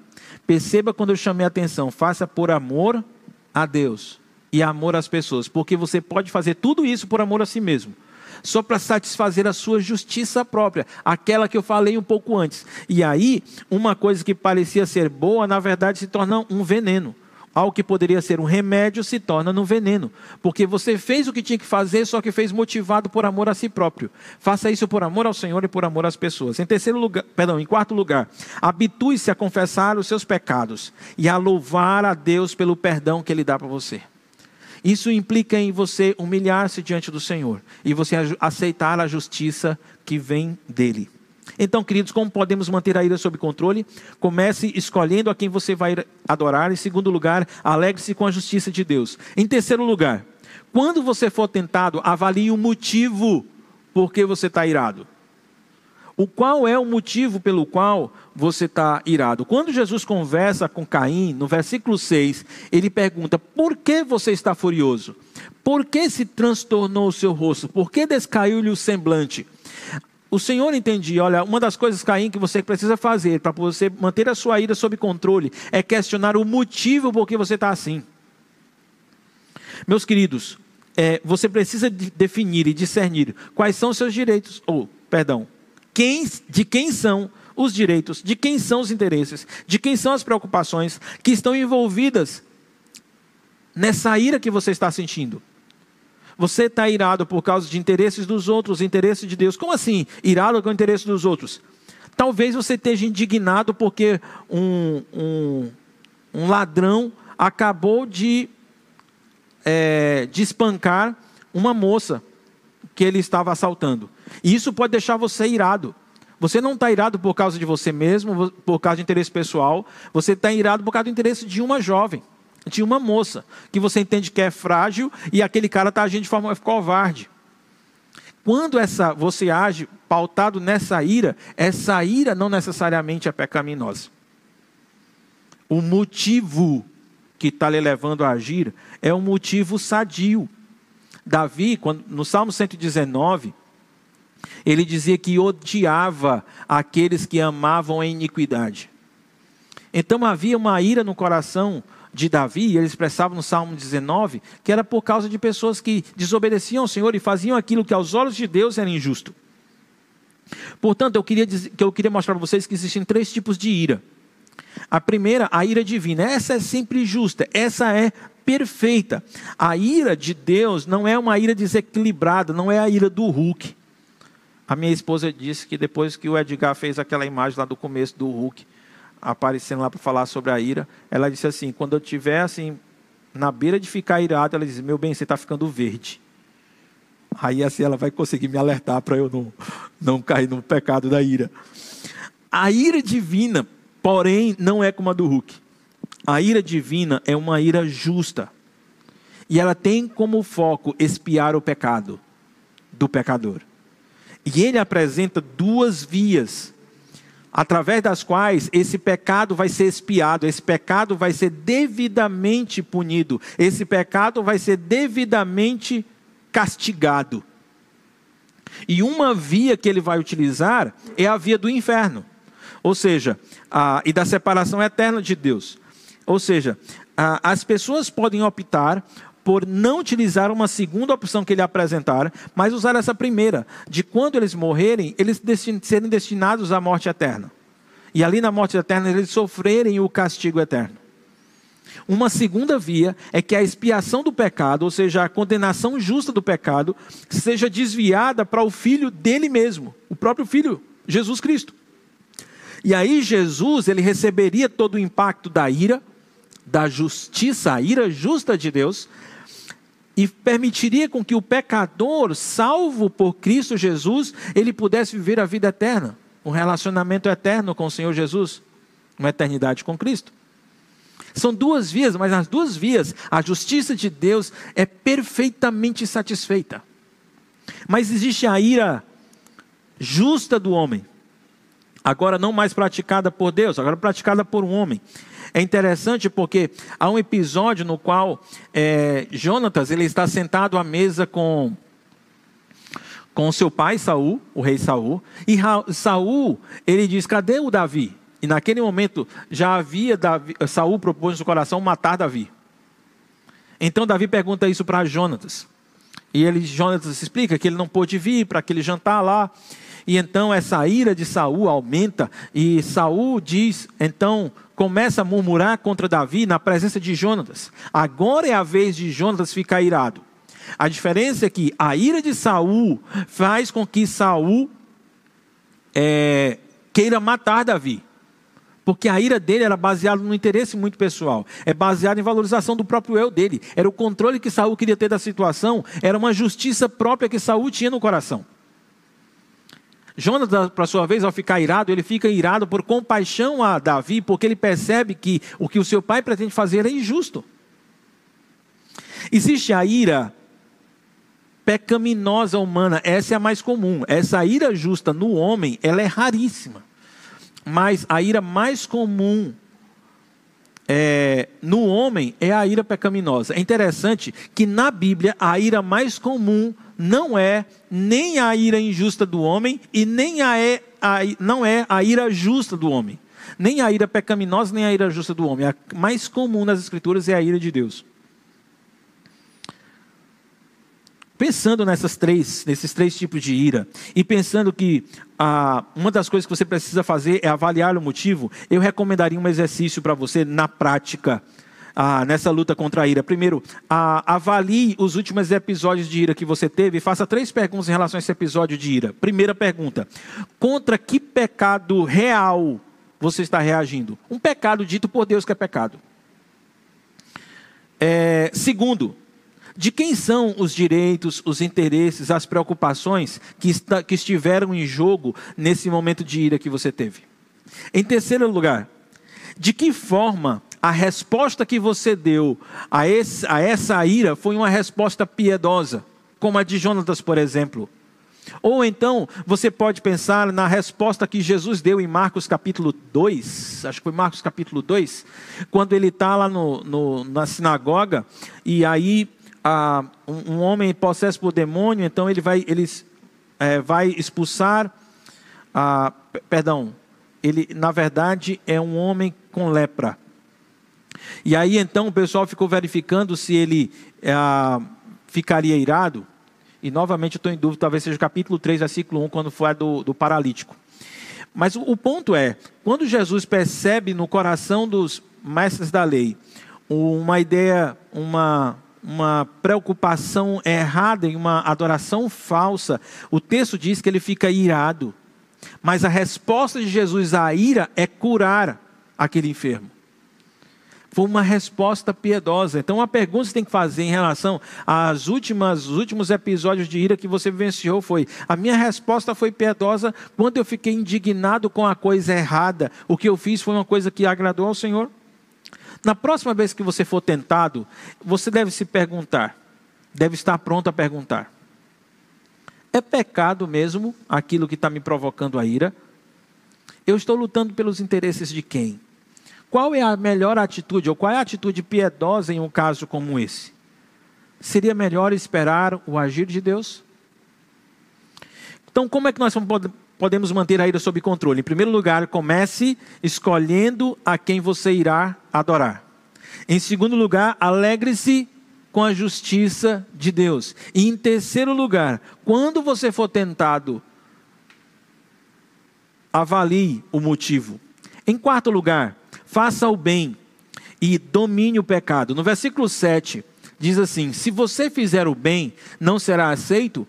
Perceba quando eu chamei a atenção, faça por amor a Deus e amor às pessoas, porque você pode fazer tudo isso por amor a si mesmo, só para satisfazer a sua justiça própria, aquela que eu falei um pouco antes. E aí, uma coisa que parecia ser boa, na verdade se torna um veneno algo que poderia ser um remédio se torna um veneno, porque você fez o que tinha que fazer, só que fez motivado por amor a si próprio. Faça isso por amor ao Senhor e por amor às pessoas. Em terceiro lugar, perdão, em quarto lugar, habitue-se a confessar os seus pecados e a louvar a Deus pelo perdão que ele dá para você. Isso implica em você humilhar-se diante do Senhor e você aceitar a justiça que vem dele. Então, queridos, como podemos manter a ira sob controle? Comece escolhendo a quem você vai adorar. Em segundo lugar, alegre-se com a justiça de Deus. Em terceiro lugar, quando você for tentado, avalie o motivo por que você está irado. O qual é o motivo pelo qual você está irado? Quando Jesus conversa com Caim, no versículo 6, ele pergunta: Por que você está furioso? Por que se transtornou o seu rosto? Por que descaiu-lhe o semblante? O Senhor entendia, olha, uma das coisas, Caim, que você precisa fazer para você manter a sua ira sob controle é questionar o motivo por que você está assim. Meus queridos, é, você precisa de definir e discernir quais são os seus direitos, ou, perdão, quem, de quem são os direitos, de quem são os interesses, de quem são as preocupações que estão envolvidas nessa ira que você está sentindo. Você está irado por causa de interesses dos outros, interesses de Deus. Como assim, irado com o interesse dos outros? Talvez você esteja indignado porque um, um, um ladrão acabou de, é, de espancar uma moça que ele estava assaltando. E isso pode deixar você irado. Você não está irado por causa de você mesmo, por causa de interesse pessoal. Você está irado por causa do interesse de uma jovem de uma moça que você entende que é frágil e aquele cara está agindo de forma covarde. Quando essa você age pautado nessa ira, essa ira não necessariamente é pecaminosa. O motivo que está lhe levando a agir é um motivo sadio. Davi, quando, no Salmo 119, ele dizia que odiava aqueles que amavam a iniquidade. Então havia uma ira no coração de Davi, ele expressava no Salmo 19, que era por causa de pessoas que desobedeciam ao Senhor e faziam aquilo que aos olhos de Deus era injusto. Portanto, eu queria, dizer, que eu queria mostrar para vocês que existem três tipos de ira. A primeira, a ira divina. Essa é sempre justa, essa é perfeita. A ira de Deus não é uma ira desequilibrada, não é a ira do Hulk. A minha esposa disse que depois que o Edgar fez aquela imagem lá do começo do Hulk, aparecendo lá para falar sobre a ira, ela disse assim: quando eu estiver assim, na beira de ficar irado, ela diz: Meu bem, você está ficando verde. Aí assim ela vai conseguir me alertar para eu não, não cair no pecado da ira. A ira divina, porém, não é como a do Hulk. A ira divina é uma ira justa. E ela tem como foco espiar o pecado do pecador. E ele apresenta duas vias através das quais esse pecado vai ser expiado, esse pecado vai ser devidamente punido, esse pecado vai ser devidamente castigado. E uma via que ele vai utilizar é a via do inferno, ou seja, a, e da separação eterna de Deus. Ou seja, a, as pessoas podem optar por não utilizar uma segunda opção que ele apresentara, mas usar essa primeira, de quando eles morrerem, eles destin serem destinados à morte eterna. E ali na morte eterna eles sofrerem o castigo eterno. Uma segunda via é que a expiação do pecado, ou seja, a condenação justa do pecado, seja desviada para o filho dele mesmo, o próprio filho, Jesus Cristo. E aí Jesus, ele receberia todo o impacto da ira, da justiça, a ira justa de Deus, e permitiria com que o pecador, salvo por Cristo Jesus, ele pudesse viver a vida eterna, um relacionamento eterno com o Senhor Jesus, uma eternidade com Cristo. São duas vias, mas nas duas vias a justiça de Deus é perfeitamente satisfeita. Mas existe a ira justa do homem, agora não mais praticada por Deus, agora praticada por um homem. É interessante porque há um episódio no qual é, Jonatas ele está sentado à mesa com com seu pai Saul, o rei Saul, e Saul ele diz: cadê o Davi? E naquele momento já havia Davi, Saul propôs no coração matar Davi. Então Davi pergunta isso para Jonatas. E ele, Jonatas explica que ele não pôde vir para aquele jantar lá. E então essa ira de Saul aumenta e Saul diz, então começa a murmurar contra Davi na presença de Jonatas. Agora é a vez de Jonatas ficar irado. A diferença é que a ira de Saul faz com que Saul é, queira matar Davi. Porque a ira dele era baseada no interesse muito pessoal. É baseada em valorização do próprio eu dele. Era o controle que Saul queria ter da situação. Era uma justiça própria que Saul tinha no coração. Jonas, por sua vez, ao ficar irado, ele fica irado por compaixão a Davi, porque ele percebe que o que o seu pai pretende fazer é injusto. Existe a ira pecaminosa humana, essa é a mais comum. Essa ira justa no homem, ela é raríssima. Mas a ira mais comum é, no homem é a ira pecaminosa. É interessante que na Bíblia a ira mais comum não é nem a ira injusta do homem e nem a, é, a, não é a ira justa do homem. Nem a ira pecaminosa, nem a ira justa do homem. A mais comum nas Escrituras é a ira de Deus. Pensando nessas três, nesses três tipos de ira, e pensando que ah, uma das coisas que você precisa fazer é avaliar o motivo, eu recomendaria um exercício para você na prática ah, nessa luta contra a ira. Primeiro, ah, avalie os últimos episódios de ira que você teve e faça três perguntas em relação a esse episódio de ira. Primeira pergunta: contra que pecado real você está reagindo? Um pecado dito por Deus que é pecado. É, segundo, de quem são os direitos, os interesses, as preocupações que, está, que estiveram em jogo nesse momento de ira que você teve? Em terceiro lugar, de que forma a resposta que você deu a, esse, a essa ira foi uma resposta piedosa, como a de Jonatas, por exemplo. Ou então, você pode pensar na resposta que Jesus deu em Marcos capítulo 2, acho que foi Marcos capítulo 2, quando ele está lá no, no, na sinagoga, e aí um, um, homem possesso por demônio, então ele vai, ele, é, vai expulsar, perdão, ele na verdade é um homem com lepra. E aí então o pessoal ficou verificando se ele é, ficaria irado. E novamente estou em dúvida, talvez seja o capítulo 3, versículo 1, quando for do, do paralítico. Mas o, o ponto é, quando Jesus percebe no coração dos mestres da lei uma ideia, uma, uma preocupação errada em uma adoração falsa, o texto diz que ele fica irado. Mas a resposta de Jesus à ira é curar aquele enfermo. Foi uma resposta piedosa. Então, a pergunta que você tem que fazer em relação às últimas, os últimos episódios de ira que você vivenciou foi: a minha resposta foi piedosa quando eu fiquei indignado com a coisa errada. O que eu fiz foi uma coisa que agradou ao Senhor? Na próxima vez que você for tentado, você deve se perguntar, deve estar pronto a perguntar: é pecado mesmo aquilo que está me provocando a ira? Eu estou lutando pelos interesses de quem? Qual é a melhor atitude, ou qual é a atitude piedosa em um caso como esse? Seria melhor esperar o agir de Deus? Então, como é que nós podemos manter a ira sob controle? Em primeiro lugar, comece escolhendo a quem você irá adorar. Em segundo lugar, alegre-se com a justiça de Deus. E em terceiro lugar, quando você for tentado, avalie o motivo. Em quarto lugar, faça o bem e domine o pecado. No versículo 7, diz assim: Se você fizer o bem, não será aceito?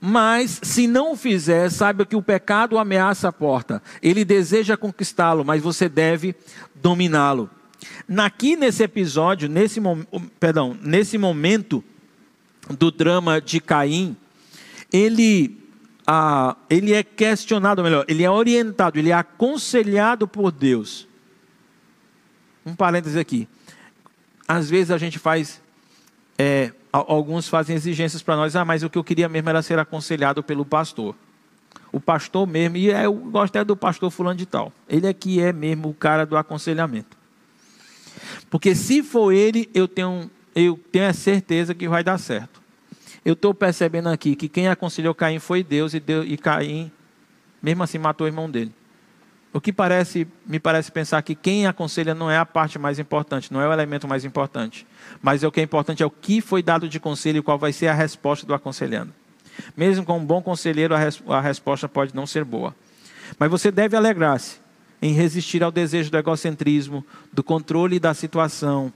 Mas se não o fizer, saiba que o pecado ameaça a porta. Ele deseja conquistá-lo, mas você deve dominá-lo. Aqui nesse episódio, nesse, perdão, nesse momento do drama de Caim, ele, ah, ele é questionado, melhor, ele é orientado, ele é aconselhado por Deus. Um parêntese aqui. Às vezes a gente faz é, alguns fazem exigências para nós, ah, mas o que eu queria mesmo era ser aconselhado pelo pastor. O pastor mesmo, e é, eu gosto é do pastor fulano de tal. Ele é que é mesmo o cara do aconselhamento. Porque se for ele, eu tenho, eu tenho a certeza que vai dar certo. Eu estou percebendo aqui que quem aconselhou Caim foi Deus e, Deus, e Caim, mesmo assim, matou o irmão dele. O que parece, me parece pensar que quem aconselha não é a parte mais importante, não é o elemento mais importante. Mas é o que é importante é o que foi dado de conselho e qual vai ser a resposta do aconselhando. Mesmo com um bom conselheiro, a, res, a resposta pode não ser boa. Mas você deve alegrar-se em resistir ao desejo do egocentrismo, do controle da situação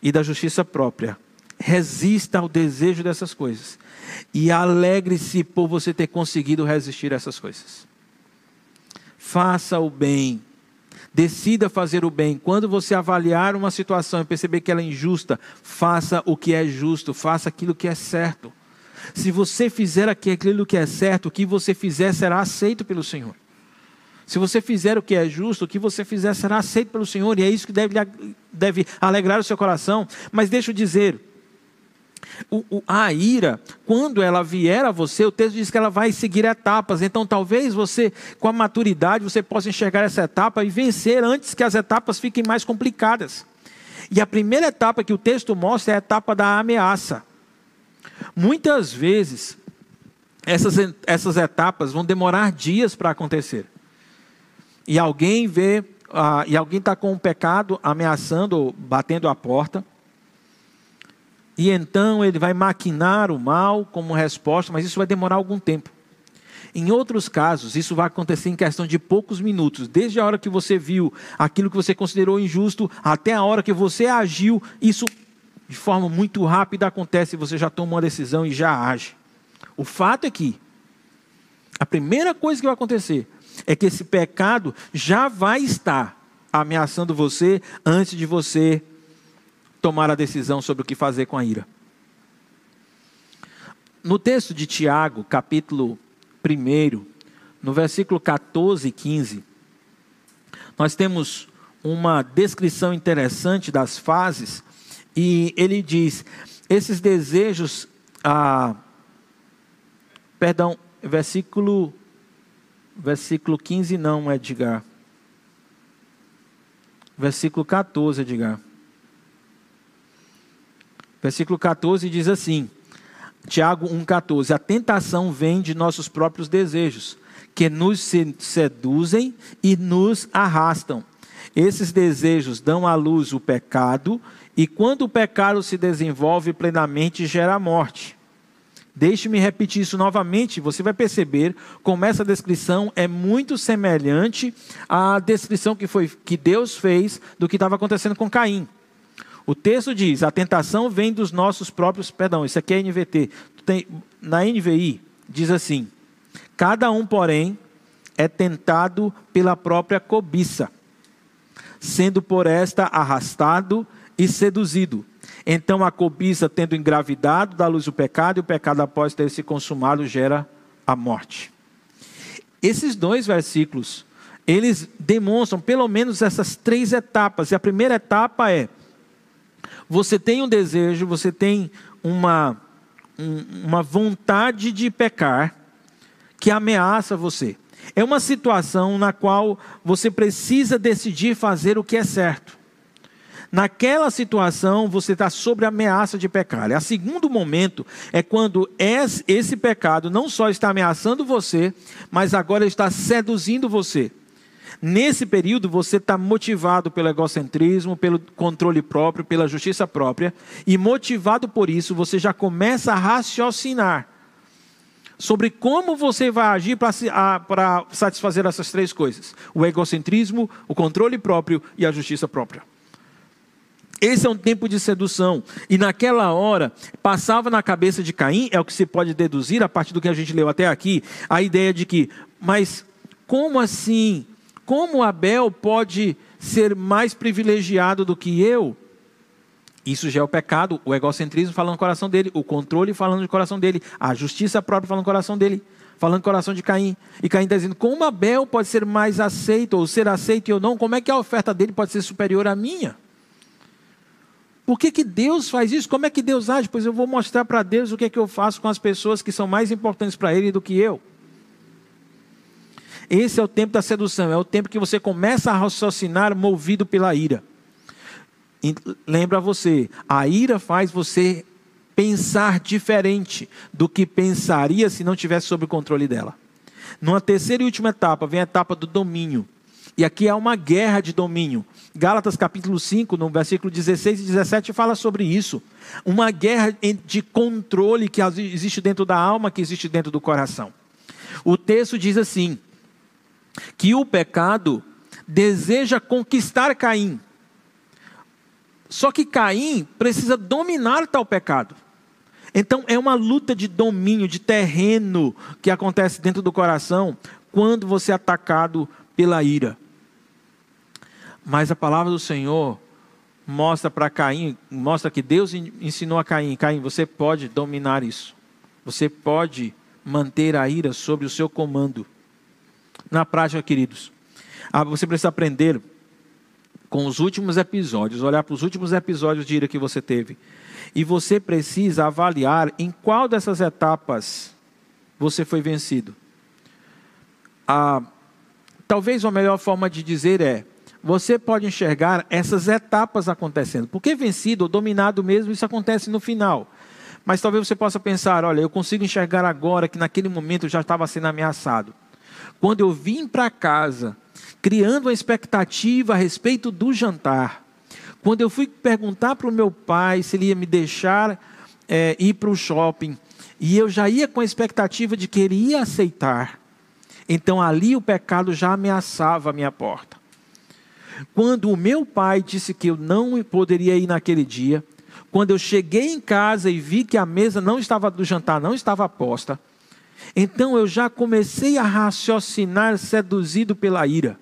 e da justiça própria. Resista ao desejo dessas coisas. E alegre-se por você ter conseguido resistir a essas coisas faça o bem. Decida fazer o bem. Quando você avaliar uma situação e perceber que ela é injusta, faça o que é justo, faça aquilo que é certo. Se você fizer aquilo que é certo, o que você fizer será aceito pelo Senhor. Se você fizer o que é justo, o que você fizer será aceito pelo Senhor, e é isso que deve, deve alegrar o seu coração. Mas deixa eu dizer, o, o, a ira, quando ela vier a você, o texto diz que ela vai seguir etapas. Então, talvez você, com a maturidade, você possa enxergar essa etapa e vencer antes que as etapas fiquem mais complicadas. E a primeira etapa que o texto mostra é a etapa da ameaça. Muitas vezes, essas, essas etapas vão demorar dias para acontecer. E alguém vê, ah, e alguém está com o pecado ameaçando, batendo a porta e então ele vai maquinar o mal como resposta, mas isso vai demorar algum tempo. Em outros casos, isso vai acontecer em questão de poucos minutos, desde a hora que você viu aquilo que você considerou injusto, até a hora que você agiu, isso de forma muito rápida acontece, você já toma uma decisão e já age. O fato é que a primeira coisa que vai acontecer é que esse pecado já vai estar ameaçando você antes de você tomar a decisão sobre o que fazer com a ira. No texto de Tiago, capítulo 1, no versículo 14 e 15, nós temos uma descrição interessante das fases, e ele diz: esses desejos, ah, perdão, versículo, versículo 15 não, Edgar. Versículo 14, Edgar. Versículo 14 diz assim: Tiago 1,14: A tentação vem de nossos próprios desejos, que nos seduzem e nos arrastam. Esses desejos dão à luz o pecado, e quando o pecado se desenvolve plenamente, gera morte. Deixe-me repetir isso novamente, você vai perceber como essa descrição é muito semelhante à descrição que, foi, que Deus fez do que estava acontecendo com Caim. O texto diz: a tentação vem dos nossos próprios. Perdão, isso aqui é NVT. Tem, na NVI, diz assim: cada um, porém, é tentado pela própria cobiça, sendo por esta arrastado e seduzido. Então a cobiça, tendo engravidado, dá luz o pecado, e o pecado, após ter se consumado, gera a morte. Esses dois versículos, eles demonstram pelo menos essas três etapas. E a primeira etapa é você tem um desejo, você tem uma, um, uma vontade de pecar que ameaça você. É uma situação na qual você precisa decidir fazer o que é certo. Naquela situação, você está sob ameaça de pecar. E a segundo momento é quando esse pecado não só está ameaçando você, mas agora está seduzindo você. Nesse período, você está motivado pelo egocentrismo, pelo controle próprio, pela justiça própria, e motivado por isso, você já começa a raciocinar sobre como você vai agir para satisfazer essas três coisas: o egocentrismo, o controle próprio e a justiça própria. Esse é um tempo de sedução. E naquela hora, passava na cabeça de Caim, é o que se pode deduzir a partir do que a gente leu até aqui, a ideia de que, mas como assim? Como Abel pode ser mais privilegiado do que eu? Isso já é o pecado, o egocentrismo falando no coração dele, o controle falando no coração dele, a justiça própria falando no coração dele, falando no coração de Caim. E Caim está dizendo: como Abel pode ser mais aceito, ou ser aceito e eu não? Como é que a oferta dele pode ser superior à minha? Por que, que Deus faz isso? Como é que Deus age? Pois eu vou mostrar para Deus o que é que eu faço com as pessoas que são mais importantes para Ele do que eu. Esse é o tempo da sedução, é o tempo que você começa a raciocinar movido pela ira. E lembra você, a ira faz você pensar diferente do que pensaria se não tivesse sob o controle dela. Numa terceira e última etapa, vem a etapa do domínio. E aqui há uma guerra de domínio. Gálatas capítulo 5, no versículo 16 e 17, fala sobre isso. Uma guerra de controle que existe dentro da alma, que existe dentro do coração. O texto diz assim: que o pecado deseja conquistar Caim. Só que Caim precisa dominar tal pecado. Então é uma luta de domínio, de terreno que acontece dentro do coração quando você é atacado pela ira. Mas a palavra do Senhor mostra para Caim, mostra que Deus ensinou a Caim: Caim, você pode dominar isso. Você pode manter a ira sobre o seu comando. Na prática, queridos, ah, você precisa aprender com os últimos episódios, olhar para os últimos episódios de ira que você teve. E você precisa avaliar em qual dessas etapas você foi vencido. Ah, talvez a melhor forma de dizer é: você pode enxergar essas etapas acontecendo. Porque vencido ou dominado mesmo, isso acontece no final. Mas talvez você possa pensar: olha, eu consigo enxergar agora que naquele momento eu já estava sendo ameaçado. Quando eu vim para casa, criando uma expectativa a respeito do jantar, quando eu fui perguntar para o meu pai se ele ia me deixar é, ir para o shopping, e eu já ia com a expectativa de que ele ia aceitar, então ali o pecado já ameaçava a minha porta. Quando o meu pai disse que eu não poderia ir naquele dia, quando eu cheguei em casa e vi que a mesa não estava do jantar não estava posta, então eu já comecei a raciocinar seduzido pela ira.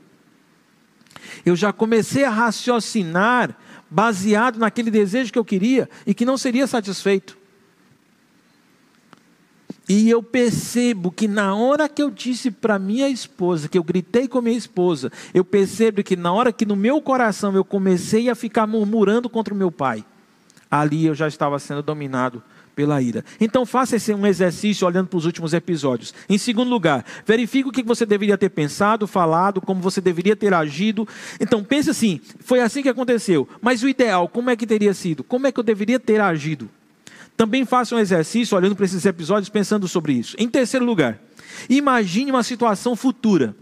Eu já comecei a raciocinar baseado naquele desejo que eu queria e que não seria satisfeito. E eu percebo que na hora que eu disse para minha esposa, que eu gritei com minha esposa, eu percebo que na hora que no meu coração eu comecei a ficar murmurando contra o meu pai, ali eu já estava sendo dominado pela ira. Então faça esse um exercício olhando para os últimos episódios. Em segundo lugar, verifique o que você deveria ter pensado, falado, como você deveria ter agido. Então pense assim, foi assim que aconteceu. Mas o ideal, como é que teria sido? Como é que eu deveria ter agido? Também faça um exercício olhando para esses episódios, pensando sobre isso. Em terceiro lugar, imagine uma situação futura.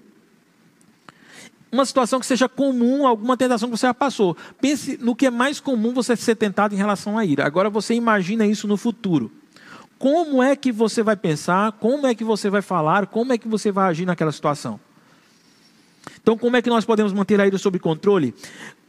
Uma situação que seja comum, alguma tentação que você já passou. Pense no que é mais comum você ser tentado em relação à ira. Agora você imagina isso no futuro. Como é que você vai pensar? Como é que você vai falar? Como é que você vai agir naquela situação? Então, como é que nós podemos manter a ira sob controle?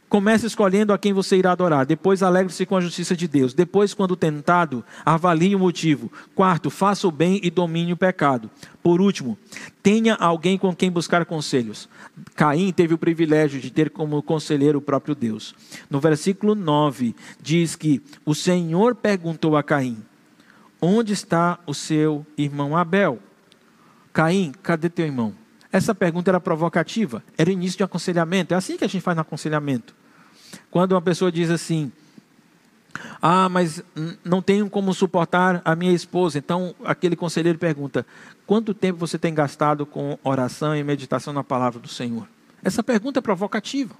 Comece escolhendo a quem você irá adorar. Depois, alegre-se com a justiça de Deus. Depois, quando tentado, avalie o motivo. Quarto, faça o bem e domine o pecado. Por último, tenha alguém com quem buscar conselhos. Caim teve o privilégio de ter como conselheiro o próprio Deus. No versículo 9, diz que o Senhor perguntou a Caim: Onde está o seu irmão Abel? Caim, cadê teu irmão? Essa pergunta era provocativa, era o início de aconselhamento. É assim que a gente faz no aconselhamento. Quando uma pessoa diz assim: Ah, mas não tenho como suportar a minha esposa. Então, aquele conselheiro pergunta: Quanto tempo você tem gastado com oração e meditação na palavra do Senhor? Essa pergunta é provocativa.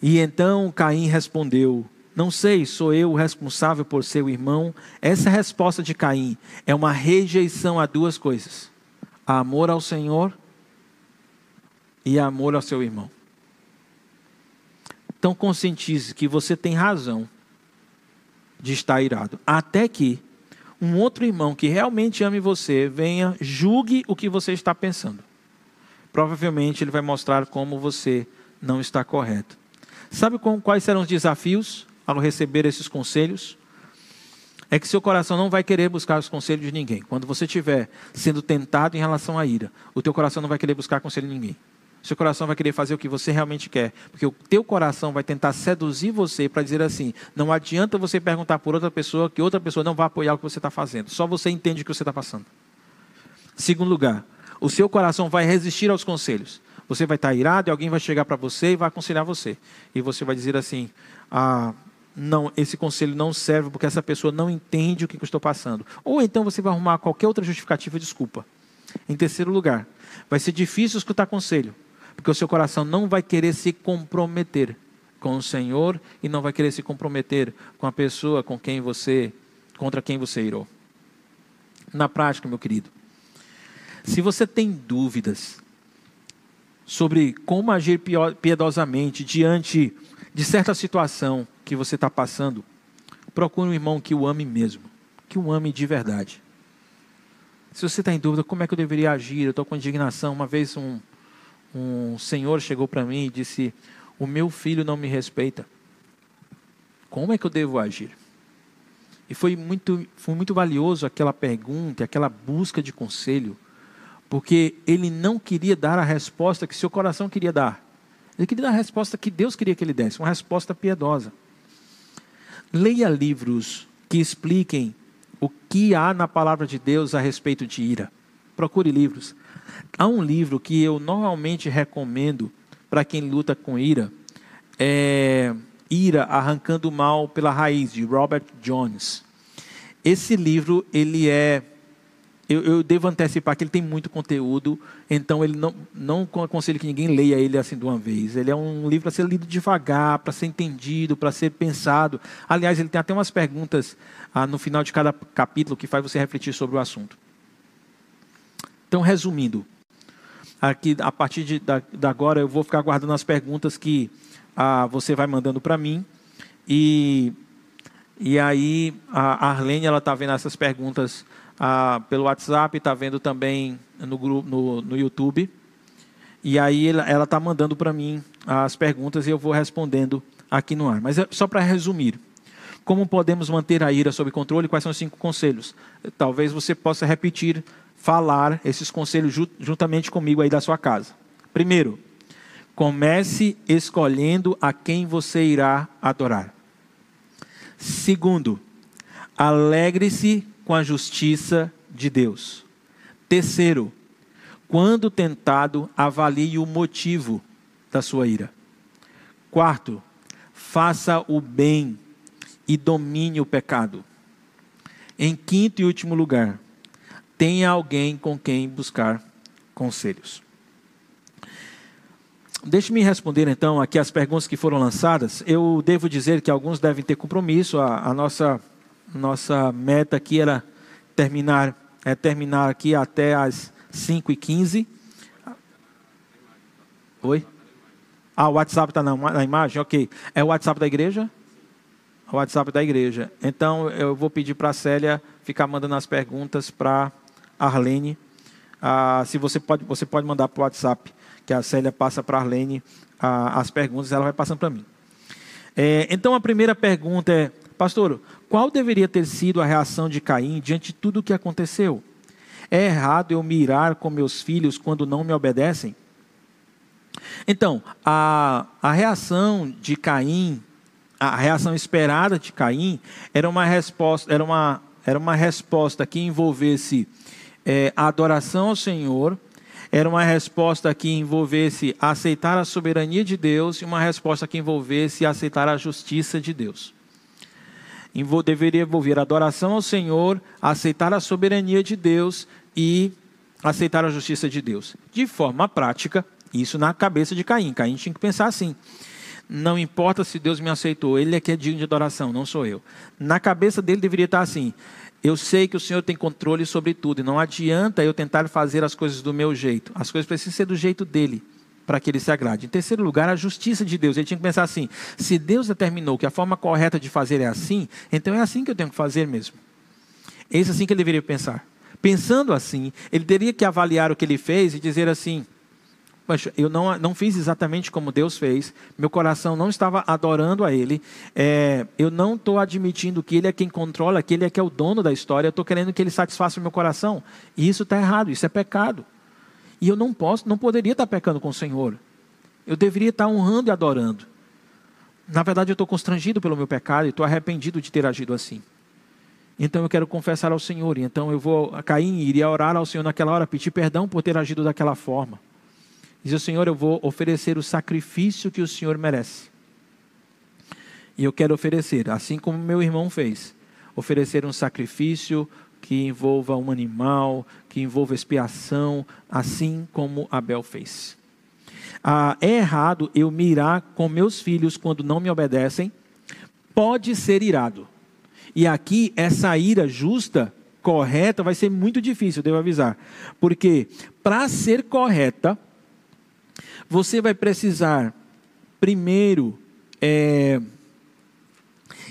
E então Caim respondeu: Não sei, sou eu o responsável por seu irmão? Essa resposta de Caim é uma rejeição a duas coisas: amor ao Senhor e amor ao seu irmão. Então conscientize que você tem razão de estar irado, até que um outro irmão que realmente ame você venha, julgue o que você está pensando. Provavelmente ele vai mostrar como você não está correto. Sabe quais serão os desafios ao receber esses conselhos? É que seu coração não vai querer buscar os conselhos de ninguém. Quando você estiver sendo tentado em relação à ira, o teu coração não vai querer buscar conselho de ninguém. Seu coração vai querer fazer o que você realmente quer, porque o teu coração vai tentar seduzir você para dizer assim: não adianta você perguntar por outra pessoa que outra pessoa não vai apoiar o que você está fazendo. Só você entende o que você está passando. Segundo lugar, o seu coração vai resistir aos conselhos. Você vai estar irado e alguém vai chegar para você e vai aconselhar você. E você vai dizer assim: ah, não, esse conselho não serve porque essa pessoa não entende o que eu estou passando. Ou então você vai arrumar qualquer outra justificativa desculpa. Em terceiro lugar, vai ser difícil escutar conselho, porque o seu coração não vai querer se comprometer com o Senhor e não vai querer se comprometer com a pessoa com quem você, contra quem você irou. Na prática, meu querido, se você tem dúvidas sobre como agir piedosamente diante de certa situação que você está passando, procure um irmão que o ame mesmo, que o ame de verdade. Se você está em dúvida, como é que eu deveria agir? Eu estou com indignação. Uma vez um, um senhor chegou para mim e disse: O meu filho não me respeita. Como é que eu devo agir? E foi muito, foi muito valioso aquela pergunta, aquela busca de conselho, porque ele não queria dar a resposta que seu coração queria dar. Ele queria dar a resposta que Deus queria que ele desse, uma resposta piedosa. Leia livros que expliquem o que há na palavra de Deus a respeito de ira. Procure livros. Há um livro que eu normalmente recomendo para quem luta com ira, é Ira Arrancando o Mal pela Raiz, de Robert Jones. Esse livro, ele é eu, eu, devo antecipar que ele tem muito conteúdo, então ele não, não aconselho que ninguém leia ele assim de uma vez. Ele é um livro para ser lido devagar, para ser entendido, para ser pensado. Aliás, ele tem até umas perguntas ah, no final de cada capítulo que faz você refletir sobre o assunto. Então, resumindo, aqui a partir de, da, da agora eu vou ficar guardando as perguntas que ah, você vai mandando para mim e e aí a Arlene ela está vendo essas perguntas ah, pelo WhatsApp, está vendo também no, grupo, no, no YouTube. E aí ela está mandando para mim as perguntas e eu vou respondendo aqui no ar. Mas é só para resumir. Como podemos manter a ira sob controle? Quais são os cinco conselhos? Talvez você possa repetir, falar esses conselhos juntamente comigo aí da sua casa. Primeiro, comece escolhendo a quem você irá adorar. Segundo, alegre-se com a justiça de Deus. Terceiro, quando tentado, avalie o motivo da sua ira. Quarto, faça o bem e domine o pecado. Em quinto e último lugar, tenha alguém com quem buscar conselhos. Deixe-me responder então aqui as perguntas que foram lançadas. Eu devo dizer que alguns devem ter compromisso. A, a nossa nossa meta aqui era terminar, é terminar aqui até as 5 e 15 Oi? Ah, o WhatsApp está na, na imagem? Ok. É o WhatsApp da igreja? O WhatsApp da igreja. Então, eu vou pedir para a Célia ficar mandando as perguntas para a Arlene. Ah, se você pode, você pode mandar para o WhatsApp, que a Célia passa para a Arlene ah, as perguntas, ela vai passando para mim. É, então, a primeira pergunta é: Pastor, qual deveria ter sido a reação de Caim diante de tudo o que aconteceu? É errado eu mirar com meus filhos quando não me obedecem? Então, a, a reação de Caim, a reação esperada de Caim, era uma resposta, era uma, era uma resposta que envolvesse é, a adoração ao Senhor, era uma resposta que envolvesse aceitar a soberania de Deus e uma resposta que envolvesse aceitar a justiça de Deus deveria envolver adoração ao Senhor, aceitar a soberania de Deus e aceitar a justiça de Deus. De forma prática, isso na cabeça de Caim. Caim tinha que pensar assim. Não importa se Deus me aceitou, Ele é que é digno de adoração, não sou eu. Na cabeça dele deveria estar assim: eu sei que o Senhor tem controle sobre tudo, e não adianta eu tentar fazer as coisas do meu jeito. As coisas precisam ser do jeito dele. Para que ele se agrade. Em terceiro lugar, a justiça de Deus. Ele tinha que pensar assim: se Deus determinou que a forma correta de fazer é assim, então é assim que eu tenho que fazer mesmo. É isso assim que ele deveria pensar. Pensando assim, ele teria que avaliar o que ele fez e dizer assim: Poxa, eu não, não fiz exatamente como Deus fez, meu coração não estava adorando a Ele, é, eu não estou admitindo que Ele é quem controla, que Ele é que é o dono da história, eu estou querendo que Ele satisfaça o meu coração. E isso está errado, isso é pecado. E eu não posso, não poderia estar pecando com o Senhor. Eu deveria estar honrando e adorando. Na verdade, eu estou constrangido pelo meu pecado e estou arrependido de ter agido assim. Então eu quero confessar ao Senhor. Então eu vou cair e iria orar ao Senhor naquela hora, pedir perdão por ter agido daquela forma. Diz o Senhor, eu vou oferecer o sacrifício que o Senhor merece. E eu quero oferecer, assim como meu irmão fez, oferecer um sacrifício que envolva um animal, que envolva expiação, assim como Abel fez. Ah, é errado eu mirar com meus filhos quando não me obedecem? Pode ser irado. E aqui, essa ira justa, correta, vai ser muito difícil, devo avisar. Porque, para ser correta, você vai precisar, primeiro, é,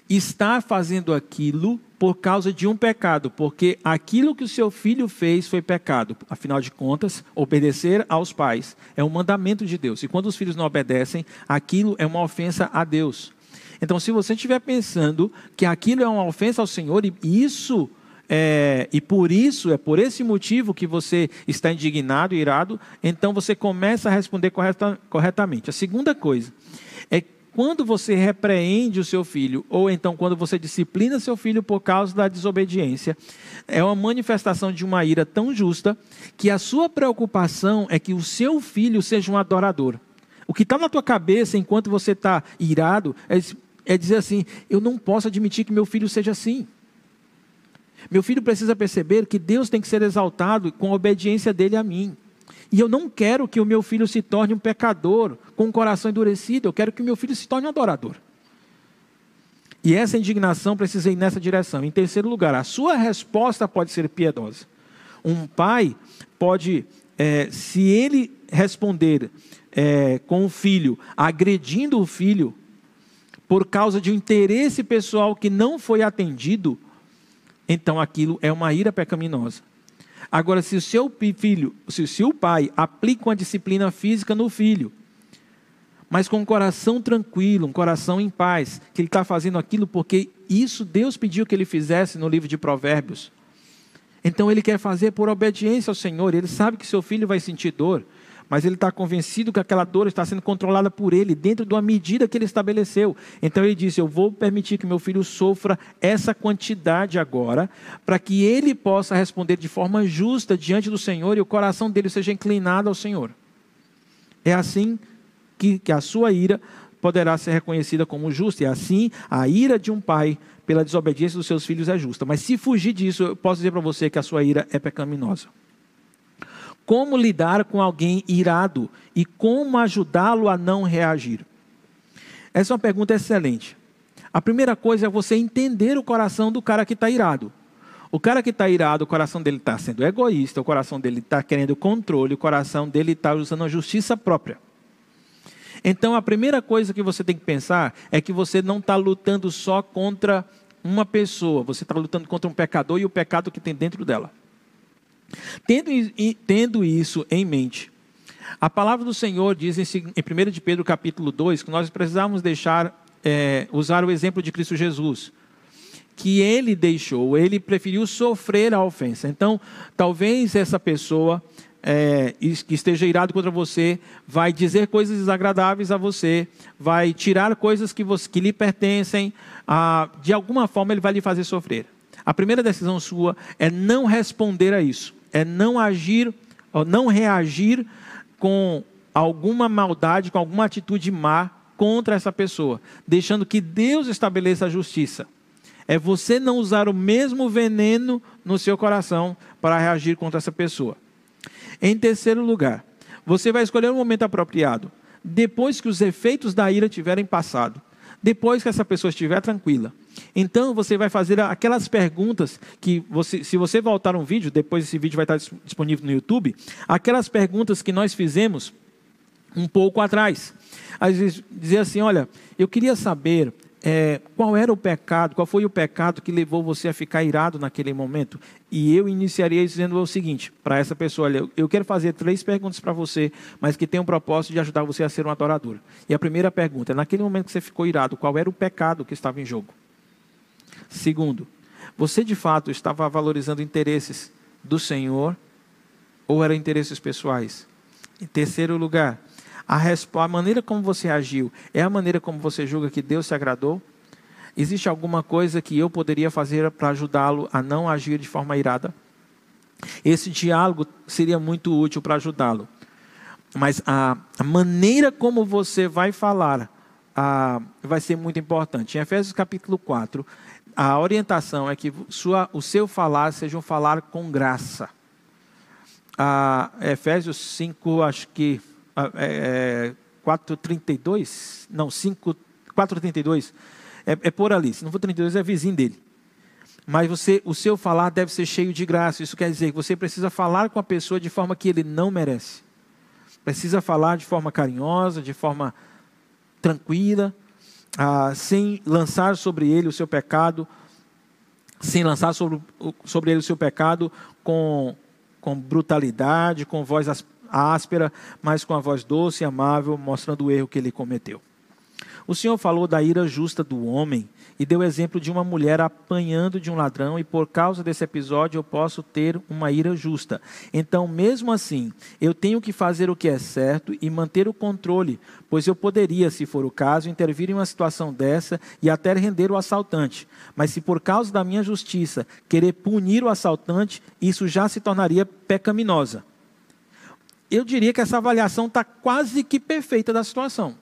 estar fazendo aquilo por causa de um pecado, porque aquilo que o seu filho fez foi pecado. Afinal de contas, obedecer aos pais é um mandamento de Deus. E quando os filhos não obedecem, aquilo é uma ofensa a Deus. Então, se você estiver pensando que aquilo é uma ofensa ao Senhor, e isso é, e por isso, é por esse motivo que você está indignado irado, então você começa a responder correta, corretamente. A segunda coisa quando você repreende o seu filho, ou então quando você disciplina seu filho por causa da desobediência, é uma manifestação de uma ira tão justa que a sua preocupação é que o seu filho seja um adorador. O que está na tua cabeça enquanto você está irado é, é dizer assim: eu não posso admitir que meu filho seja assim. Meu filho precisa perceber que Deus tem que ser exaltado com a obediência dele a mim. E eu não quero que o meu filho se torne um pecador com o coração endurecido, eu quero que o meu filho se torne um adorador. E essa indignação precisa ir nessa direção. Em terceiro lugar, a sua resposta pode ser piedosa. Um pai pode, é, se ele responder é, com o filho, agredindo o filho, por causa de um interesse pessoal que não foi atendido, então aquilo é uma ira pecaminosa. Agora, se o seu filho, se o seu pai aplica uma disciplina física no filho, mas com um coração tranquilo, um coração em paz, que ele está fazendo aquilo porque isso Deus pediu que ele fizesse no livro de Provérbios. Então ele quer fazer por obediência ao Senhor, ele sabe que seu filho vai sentir dor, mas ele está convencido que aquela dor está sendo controlada por ele, dentro de uma medida que ele estabeleceu. Então ele disse: Eu vou permitir que meu filho sofra essa quantidade agora, para que ele possa responder de forma justa diante do Senhor e o coração dele seja inclinado ao Senhor. É assim que, que a sua ira poderá ser reconhecida como justa, e assim a ira de um pai pela desobediência dos seus filhos é justa. Mas se fugir disso, eu posso dizer para você que a sua ira é pecaminosa. Como lidar com alguém irado e como ajudá-lo a não reagir? Essa é uma pergunta excelente. A primeira coisa é você entender o coração do cara que está irado. O cara que está irado, o coração dele está sendo egoísta, o coração dele está querendo controle, o coração dele está usando a justiça própria. Então, a primeira coisa que você tem que pensar é que você não está lutando só contra uma pessoa, você está lutando contra um pecador e o pecado que tem dentro dela. Tendo, tendo isso em mente, a palavra do Senhor diz em 1 de Pedro capítulo 2 que nós precisamos deixar, é, usar o exemplo de Cristo Jesus. Que ele deixou, ele preferiu sofrer a ofensa. Então, talvez essa pessoa é, que esteja irado contra você vai dizer coisas desagradáveis a você, vai tirar coisas que, você, que lhe pertencem, ah, de alguma forma ele vai lhe fazer sofrer. A primeira decisão sua é não responder a isso, é não agir, não reagir com alguma maldade, com alguma atitude má contra essa pessoa, deixando que Deus estabeleça a justiça. É você não usar o mesmo veneno no seu coração para reagir contra essa pessoa. Em terceiro lugar, você vai escolher um momento apropriado, depois que os efeitos da ira tiverem passado, depois que essa pessoa estiver tranquila, então você vai fazer aquelas perguntas que você, se você voltar um vídeo, depois esse vídeo vai estar disponível no YouTube, aquelas perguntas que nós fizemos um pouco atrás. Às vezes dizer assim, olha, eu queria saber é, qual era o pecado, qual foi o pecado que levou você a ficar irado naquele momento? E eu iniciaria dizendo o seguinte para essa pessoa: olha, eu quero fazer três perguntas para você, mas que tem um propósito de ajudar você a ser um adorador. E a primeira pergunta é: naquele momento que você ficou irado, qual era o pecado que estava em jogo? Segundo, você de fato estava valorizando interesses do Senhor ou eram interesses pessoais? Em terceiro lugar, a, a maneira como você agiu é a maneira como você julga que Deus se agradou? Existe alguma coisa que eu poderia fazer para ajudá-lo a não agir de forma irada? Esse diálogo seria muito útil para ajudá-lo. Mas a, maneira como você vai falar a, vai ser muito importante. Em Efésios capítulo 4, a orientação é que sua, o seu falar seja um falar com graça. A, Efésios 5, acho que é, 4,32, não, 5, 4,32, é, é por ali, se não for 32 é vizinho dele. Mas você, o seu falar deve ser cheio de graça. Isso quer dizer que você precisa falar com a pessoa de forma que ele não merece. Precisa falar de forma carinhosa, de forma tranquila, ah, sem lançar sobre ele o seu pecado, sem lançar sobre, sobre ele o seu pecado com, com brutalidade, com voz áspera, mas com a voz doce e amável, mostrando o erro que ele cometeu. O Senhor falou da ira justa do homem e deu exemplo de uma mulher apanhando de um ladrão, e por causa desse episódio eu posso ter uma ira justa. Então, mesmo assim, eu tenho que fazer o que é certo e manter o controle, pois eu poderia, se for o caso, intervir em uma situação dessa e até render o assaltante. Mas se por causa da minha justiça querer punir o assaltante, isso já se tornaria pecaminosa eu diria que essa avaliação está quase que perfeita da situação.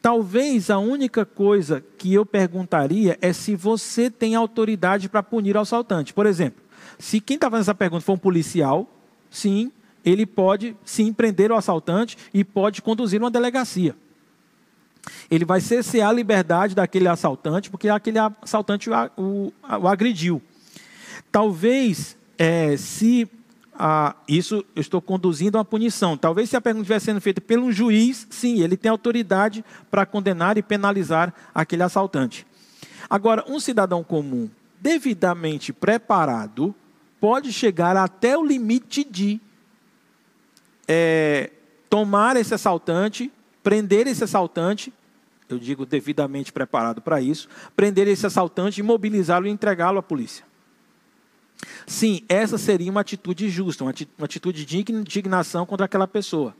Talvez a única coisa que eu perguntaria é se você tem autoridade para punir o assaltante. Por exemplo, se quem está fazendo essa pergunta for um policial, sim, ele pode sim prender o assaltante e pode conduzir uma delegacia. Ele vai cercear a liberdade daquele assaltante, porque aquele assaltante o, o, o agrediu. Talvez, é, se ah, isso eu estou conduzindo a uma punição. Talvez se a pergunta estivesse sendo feita pelo juiz, sim, ele tem autoridade para condenar e penalizar aquele assaltante. Agora, um cidadão comum, devidamente preparado, pode chegar até o limite de é, tomar esse assaltante, prender esse assaltante, eu digo devidamente preparado para isso, prender esse assaltante, imobilizá-lo e entregá-lo à polícia. Sim, essa seria uma atitude justa, uma atitude de indignação contra aquela pessoa.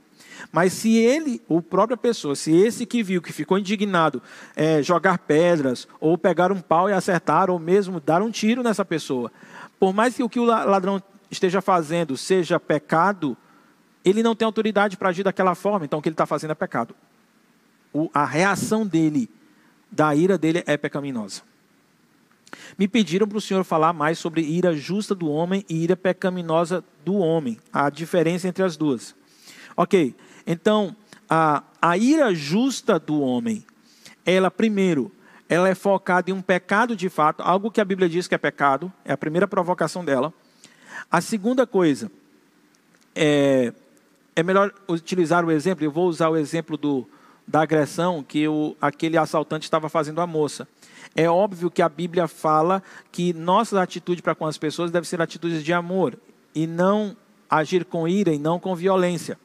Mas se ele, ou própria pessoa, se esse que viu, que ficou indignado, é, jogar pedras, ou pegar um pau e acertar, ou mesmo dar um tiro nessa pessoa, por mais que o que o ladrão esteja fazendo seja pecado, ele não tem autoridade para agir daquela forma, então o que ele está fazendo é pecado. O, a reação dele, da ira dele, é pecaminosa. Me pediram para o Senhor falar mais sobre ira justa do homem e ira pecaminosa do homem, a diferença entre as duas. Ok, então, a, a ira justa do homem, ela, primeiro, ela é focada em um pecado de fato, algo que a Bíblia diz que é pecado, é a primeira provocação dela. A segunda coisa, é, é melhor utilizar o exemplo, eu vou usar o exemplo do, da agressão que o, aquele assaltante estava fazendo à moça. É óbvio que a Bíblia fala que nossa atitude para com as pessoas deve ser atitudes de amor e não agir com ira e não com violência.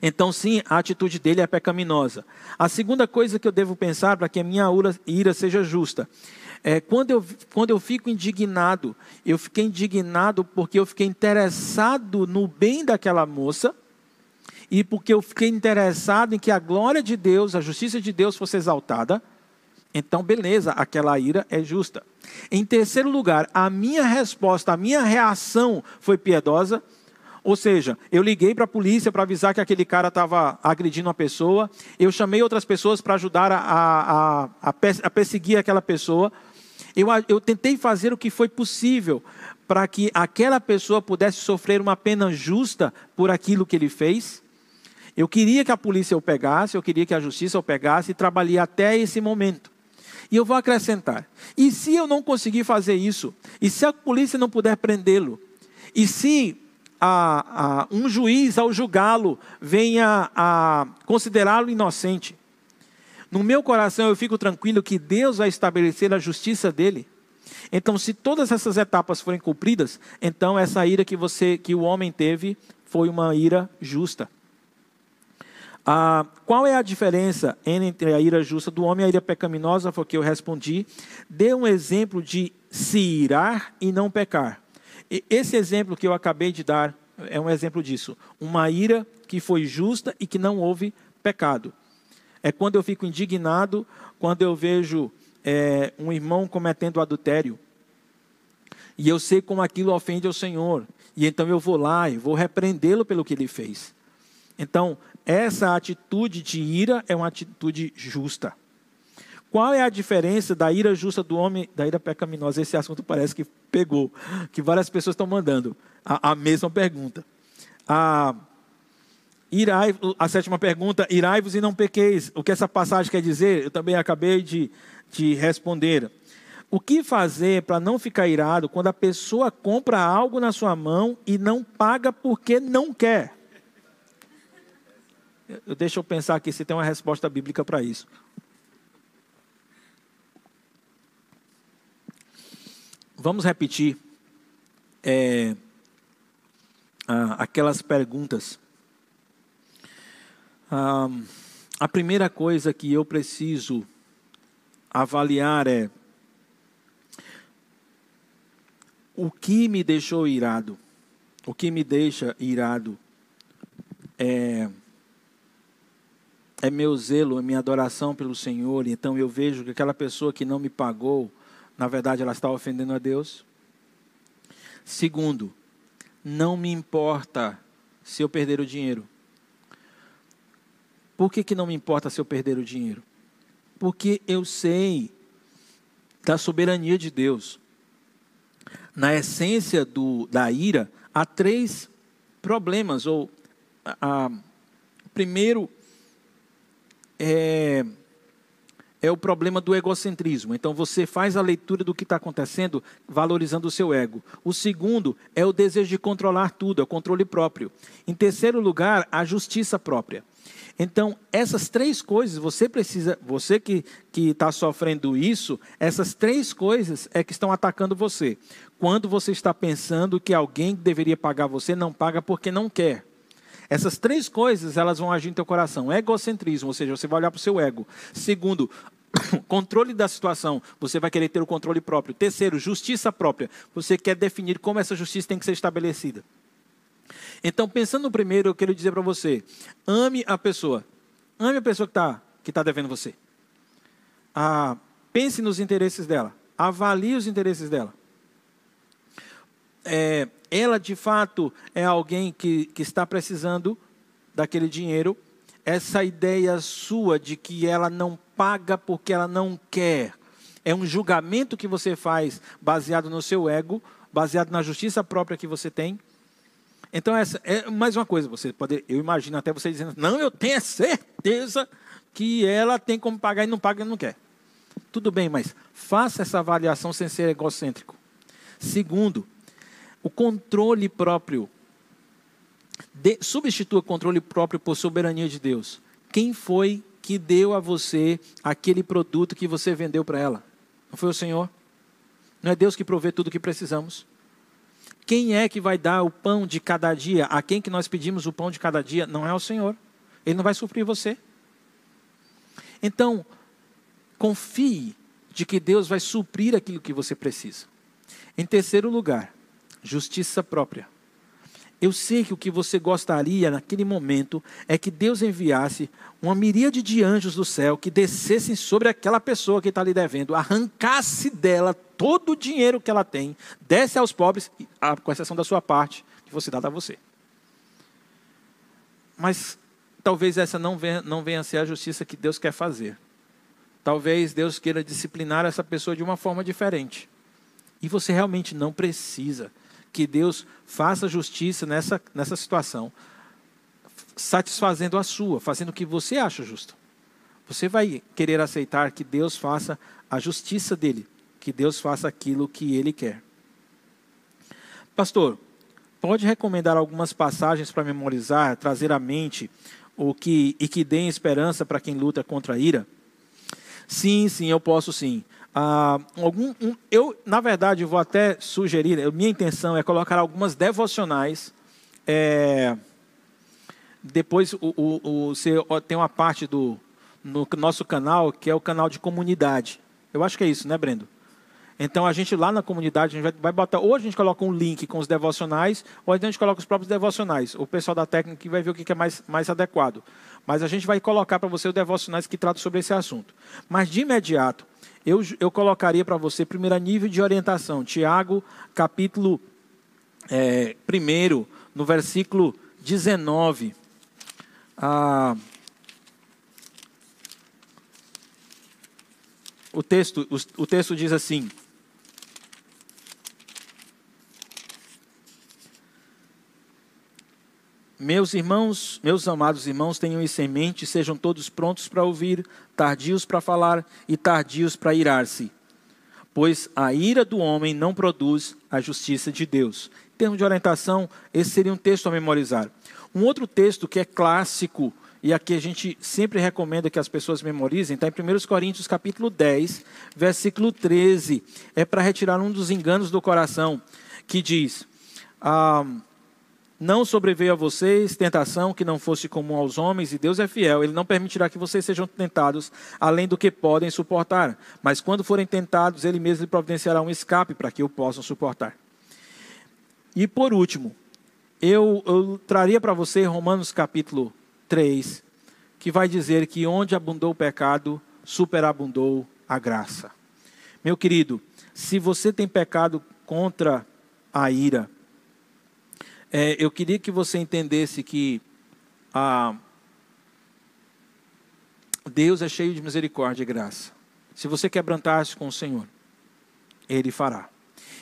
Então, sim, a atitude dele é pecaminosa. A segunda coisa que eu devo pensar para que a minha ira seja justa é quando eu, quando eu fico indignado, eu fiquei indignado porque eu fiquei interessado no bem daquela moça e porque eu fiquei interessado em que a glória de Deus, a justiça de Deus fosse exaltada. Então, beleza, aquela ira é justa. Em terceiro lugar, a minha resposta, a minha reação foi piedosa. Ou seja, eu liguei para a polícia para avisar que aquele cara estava agredindo uma pessoa. Eu chamei outras pessoas para ajudar a, a, a, a, perseguir aquela pessoa. Eu, eu tentei fazer o que foi possível para que aquela pessoa pudesse sofrer uma pena justa por aquilo que ele fez. Eu queria que a polícia o pegasse, eu queria que a justiça o pegasse e trabalhei até esse momento. E eu vou acrescentar: e se eu não conseguir fazer isso? E se a polícia não puder prendê-lo? E se a, a, um juiz, ao julgá-lo, venha a considerá-lo inocente. No meu coração eu fico tranquilo que Deus vai estabelecer a justiça dele. Então, se todas essas etapas forem cumpridas, então essa ira que você, que o homem teve, foi uma ira justa. Ah, qual é a diferença entre a ira justa do homem e a ira pecaminosa? Foi que eu respondi. Dê um exemplo de se irar e não pecar. E esse exemplo que eu acabei de dar é um exemplo disso. Uma ira que foi justa e que não houve pecado. É quando eu fico indignado, quando eu vejo é, um irmão cometendo adultério. E eu sei como aquilo ofende ao Senhor. E então eu vou lá e vou repreendê-lo pelo que ele fez. Então, essa atitude de ira é uma atitude justa. Qual é a diferença da ira justa do homem da ira pecaminosa? Esse assunto parece que pegou, que várias pessoas estão mandando a, a mesma pergunta. A, irai, a sétima pergunta, irai-vos e não pequeis. O que essa passagem quer dizer? Eu também acabei de, de responder. O que fazer para não ficar irado quando a pessoa compra algo na sua mão e não paga porque não quer? Deixa eu pensar aqui se tem uma resposta bíblica para isso. Vamos repetir é, aquelas perguntas. Ah, a primeira coisa que eu preciso avaliar é o que me deixou irado. O que me deixa irado é é meu zelo, é minha adoração pelo Senhor, então eu vejo que aquela pessoa que não me pagou, na verdade ela está ofendendo a Deus. Segundo, não me importa se eu perder o dinheiro. Por que, que não me importa se eu perder o dinheiro? Porque eu sei da soberania de Deus. Na essência do, da ira, há três problemas. Ou, a, a primeiro, é, é o problema do egocentrismo. Então você faz a leitura do que está acontecendo, valorizando o seu ego. O segundo é o desejo de controlar tudo, é o controle próprio. Em terceiro lugar, a justiça própria. Então, essas três coisas, você precisa, você que está sofrendo isso, essas três coisas é que estão atacando você. Quando você está pensando que alguém deveria pagar você, não paga porque não quer. Essas três coisas, elas vão agir no teu coração. Egocentrismo, ou seja, você vai olhar para o seu ego. Segundo, controle da situação, você vai querer ter o controle próprio. Terceiro, justiça própria. Você quer definir como essa justiça tem que ser estabelecida. Então, pensando no primeiro, eu quero dizer para você: ame a pessoa. Ame a pessoa que está que tá devendo você. Ah, pense nos interesses dela. Avalie os interesses dela é, ela de fato é alguém que, que está precisando daquele dinheiro, essa ideia sua de que ela não paga porque ela não quer, é um julgamento que você faz baseado no seu ego, baseado na justiça própria que você tem. Então, essa é mais uma coisa, você pode, eu imagino até você dizendo, não, eu tenho certeza que ela tem como pagar e não paga e não quer. Tudo bem, mas faça essa avaliação sem ser egocêntrico. Segundo, o controle próprio. De, substitua o controle próprio por soberania de Deus. Quem foi que deu a você aquele produto que você vendeu para ela? Não foi o Senhor? Não é Deus que provê tudo o que precisamos? Quem é que vai dar o pão de cada dia? A quem que nós pedimos o pão de cada dia? Não é o Senhor. Ele não vai suprir você. Então, confie de que Deus vai suprir aquilo que você precisa. Em terceiro lugar, justiça própria. Eu sei que o que você gostaria naquele momento é que Deus enviasse uma miríade de anjos do céu que descessem sobre aquela pessoa que está lhe devendo, arrancasse dela todo o dinheiro que ela tem, desse aos pobres, com exceção da sua parte, que você dá a você. Mas talvez essa não venha, não venha a ser a justiça que Deus quer fazer. Talvez Deus queira disciplinar essa pessoa de uma forma diferente. E você realmente não precisa que Deus faça justiça nessa, nessa situação, satisfazendo a sua, fazendo o que você acha justo. Você vai querer aceitar que Deus faça a justiça dele, que Deus faça aquilo que ele quer. Pastor, pode recomendar algumas passagens para memorizar, trazer à mente o que e que deem esperança para quem luta contra a ira? Sim, sim, eu posso sim. Ah, algum, um, eu, na verdade, vou até sugerir, minha intenção é colocar algumas devocionais. É, depois o, o, o, você tem uma parte do no nosso canal que é o canal de comunidade. Eu acho que é isso, né, Brendo? Então a gente lá na comunidade, a gente vai, botar, ou a gente coloca um link com os devocionais, ou a gente coloca os próprios devocionais. O pessoal da técnica vai ver o que é mais, mais adequado. Mas a gente vai colocar para você os devocionais que tratam sobre esse assunto. Mas de imediato, eu, eu colocaria para você, primeiro, nível de orientação. Tiago, capítulo é, 1, no versículo 19. Ah, o, texto, o, o texto diz assim: Meus irmãos, meus amados irmãos, tenham isso em mente, sejam todos prontos para ouvir, tardios para falar e tardios para irar-se. Pois a ira do homem não produz a justiça de Deus. Em termos de orientação, esse seria um texto a memorizar. Um outro texto que é clássico e aqui a gente sempre recomenda que as pessoas memorizem, está em 1 Coríntios capítulo 10, versículo 13. É para retirar um dos enganos do coração, que diz... Ah, não sobreveio a vocês tentação que não fosse comum aos homens, e Deus é fiel, Ele não permitirá que vocês sejam tentados além do que podem suportar. Mas quando forem tentados, Ele mesmo lhe providenciará um escape para que o possam suportar. E por último, eu, eu traria para você Romanos capítulo 3, que vai dizer que onde abundou o pecado, superabundou a graça. Meu querido, se você tem pecado contra a ira, é, eu queria que você entendesse que ah, Deus é cheio de misericórdia e graça. Se você quebrantar-se com o Senhor, Ele fará.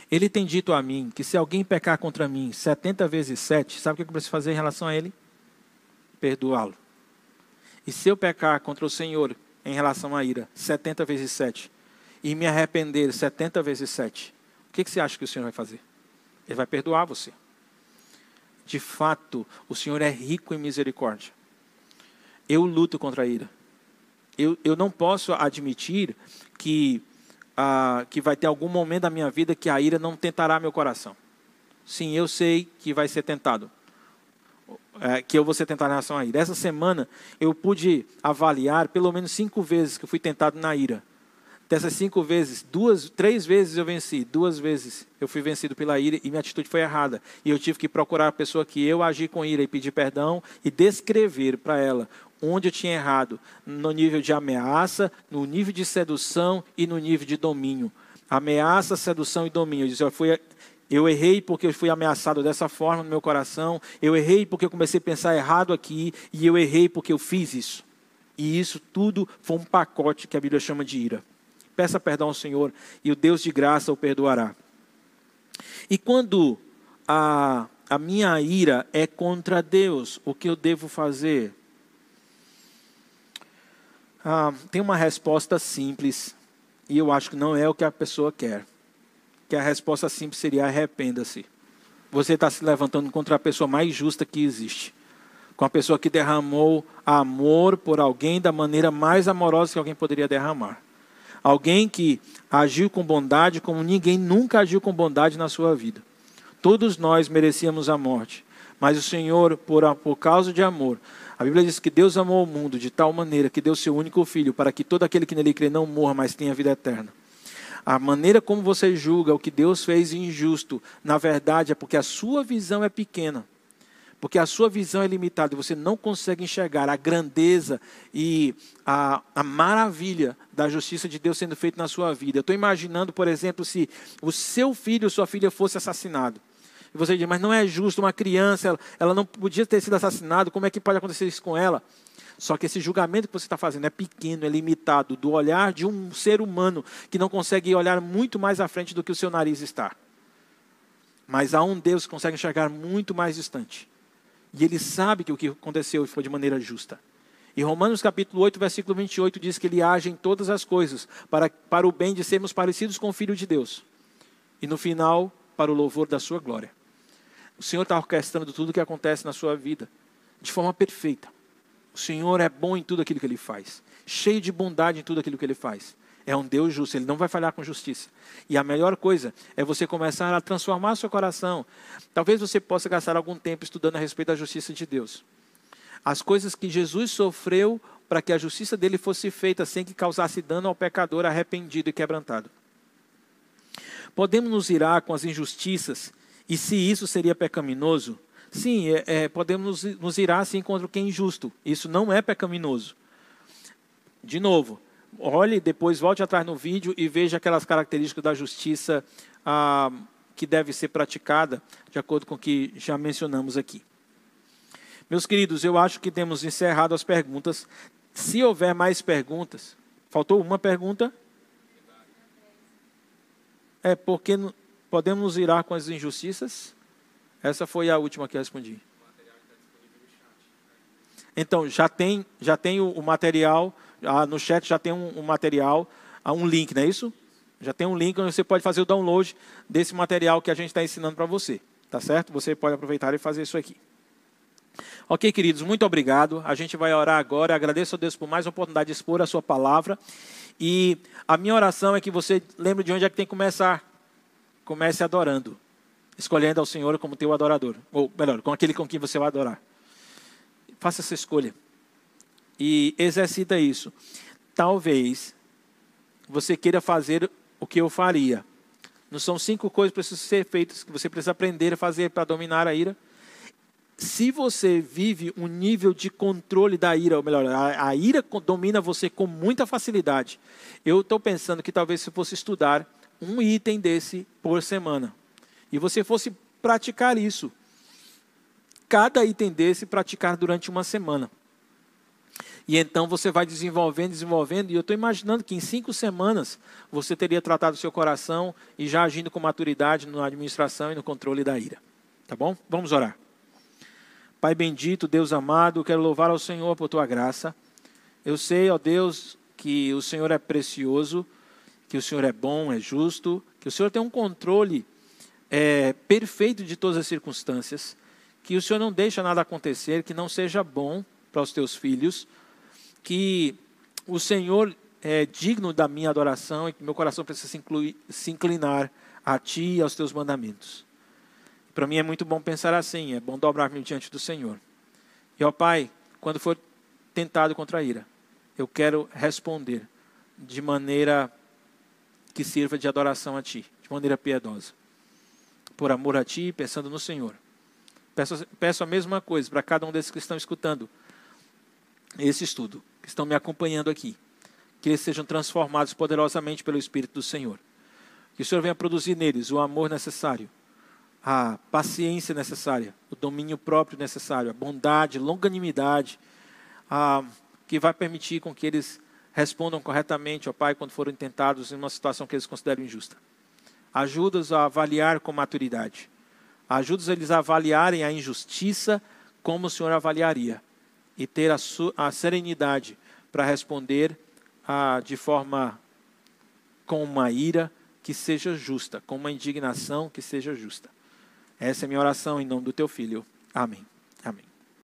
Ele tem dito a mim que se alguém pecar contra mim 70 vezes 7, sabe o que eu preciso fazer em relação a ele? Perdoá-lo. E se eu pecar contra o Senhor em relação à ira 70 vezes 7 e me arrepender 70 vezes 7, o que, que você acha que o Senhor vai fazer? Ele vai perdoar você de fato, o Senhor é rico em misericórdia. Eu luto contra a ira. Eu, eu não posso admitir que, ah, que vai ter algum momento da minha vida que a ira não tentará meu coração. Sim, eu sei que vai ser tentado. É, que eu vou ser tentado em relação à ira. Essa semana eu pude avaliar pelo menos cinco vezes que eu fui tentado na ira. Dessas cinco vezes, duas, três vezes eu venci, duas vezes eu fui vencido pela ira e minha atitude foi errada. E eu tive que procurar a pessoa que eu agi com ira e pedir perdão e descrever para ela onde eu tinha errado, no nível de ameaça, no nível de sedução e no nível de domínio. Ameaça, sedução e domínio. Eu disse, eu, fui, eu errei porque eu fui ameaçado dessa forma no meu coração, eu errei porque eu comecei a pensar errado aqui, e eu errei porque eu fiz isso. E isso tudo foi um pacote que a Bíblia chama de ira peça perdão ao Senhor e o Deus de graça o perdoará. E quando a, a minha ira é contra Deus, o que eu devo fazer? Ah, tem uma resposta simples, e eu acho que não é o que a pessoa quer. Que a resposta simples seria arrependa-se. Você está se levantando contra a pessoa mais justa que existe. Com a pessoa que derramou amor por alguém da maneira mais amorosa que alguém poderia derramar. Alguém que agiu com bondade como ninguém nunca agiu com bondade na sua vida. Todos nós merecíamos a morte, mas o Senhor, por, por causa de amor, a Bíblia diz que Deus amou o mundo de tal maneira que deu seu único filho para que todo aquele que nele crê não morra, mas tenha vida eterna. A maneira como você julga o que Deus fez injusto, na verdade, é porque a sua visão é pequena porque a sua visão é limitada e você não consegue enxergar a grandeza e a, a maravilha da justiça de Deus sendo feita na sua vida. Eu estou imaginando, por exemplo, se o seu filho ou sua filha fosse assassinado. E você diz, mas não é justo, uma criança, ela, ela não podia ter sido assassinada, como é que pode acontecer isso com ela? Só que esse julgamento que você está fazendo é pequeno, é limitado, do olhar de um ser humano que não consegue olhar muito mais à frente do que o seu nariz está. Mas há um Deus que consegue enxergar muito mais distante. E ele sabe que o que aconteceu foi de maneira justa. E Romanos capítulo 8, versículo 28 diz que ele age em todas as coisas para, para o bem de sermos parecidos com o Filho de Deus. E no final, para o louvor da sua glória. O Senhor está orquestrando tudo o que acontece na sua vida de forma perfeita. O Senhor é bom em tudo aquilo que Ele faz, cheio de bondade em tudo aquilo que Ele faz. É um Deus justo, Ele não vai falhar com justiça. E a melhor coisa é você começar a transformar seu coração. Talvez você possa gastar algum tempo estudando a respeito da justiça de Deus. As coisas que Jesus sofreu para que a justiça dele fosse feita sem que causasse dano ao pecador arrependido e quebrantado. Podemos nos irar com as injustiças, e se isso seria pecaminoso? Sim, é, é, podemos nos irar sim contra o que é injusto. Isso não é pecaminoso. De novo, olhe, depois volte atrás no vídeo e veja aquelas características da justiça ah, que deve ser praticada, de acordo com o que já mencionamos aqui. Meus queridos, eu acho que temos encerrado as perguntas. Se houver mais perguntas, faltou uma pergunta? É porque podemos irar com as injustiças? Essa foi a última que eu respondi. Então, já tem, já tem o, o material, ah, no chat já tem um, um material, ah, um link, não é isso? Já tem um link onde você pode fazer o download desse material que a gente está ensinando para você. Tá certo? Você pode aproveitar e fazer isso aqui. Ok, queridos, muito obrigado. A gente vai orar agora. Agradeço a Deus por mais uma oportunidade de expor a sua palavra. E a minha oração é que você lembre de onde é que tem que começar. Comece adorando escolhendo ao Senhor como teu adorador, ou melhor, com aquele com quem você vai adorar. Faça essa escolha e exercita isso. Talvez você queira fazer o que eu faria. Não são cinco coisas que precisam ser feitas que você precisa aprender a fazer para dominar a ira. Se você vive um nível de controle da ira, ou melhor, a, a ira domina você com muita facilidade. Eu estou pensando que talvez se fosse estudar um item desse por semana e você fosse praticar isso, cada item desse praticar durante uma semana. E então você vai desenvolvendo, desenvolvendo, e eu estou imaginando que em cinco semanas você teria tratado o seu coração e já agindo com maturidade na administração e no controle da ira. Tá bom? Vamos orar. Pai bendito, Deus amado, quero louvar ao Senhor por tua graça. Eu sei, ó Deus, que o Senhor é precioso, que o Senhor é bom, é justo, que o Senhor tem um controle é, perfeito de todas as circunstâncias, que o Senhor não deixa nada acontecer que não seja bom para os teus filhos, que o Senhor é digno da minha adoração e que meu coração precisa se, incluir, se inclinar a Ti e aos Teus mandamentos. Para mim é muito bom pensar assim, é bom dobrar-me diante do Senhor. E, ó Pai, quando for tentado contra a ira, eu quero responder de maneira que sirva de adoração a Ti, de maneira piedosa por amor a Ti, pensando no Senhor. Peço, peço a mesma coisa para cada um desses que estão escutando esse estudo, que estão me acompanhando aqui. Que eles sejam transformados poderosamente pelo Espírito do Senhor. Que o Senhor venha produzir neles o amor necessário, a paciência necessária, o domínio próprio necessário, a bondade, longanimidade, a, que vai permitir com que eles respondam corretamente ao Pai quando forem tentados em uma situação que eles consideram injusta. Ajuda-os a avaliar com maturidade. Ajuda-os eles a avaliarem a injustiça como o Senhor avaliaria. E ter a, a serenidade para responder a, de forma com uma ira que seja justa, com uma indignação que seja justa. Essa é minha oração em nome do teu filho. Amém.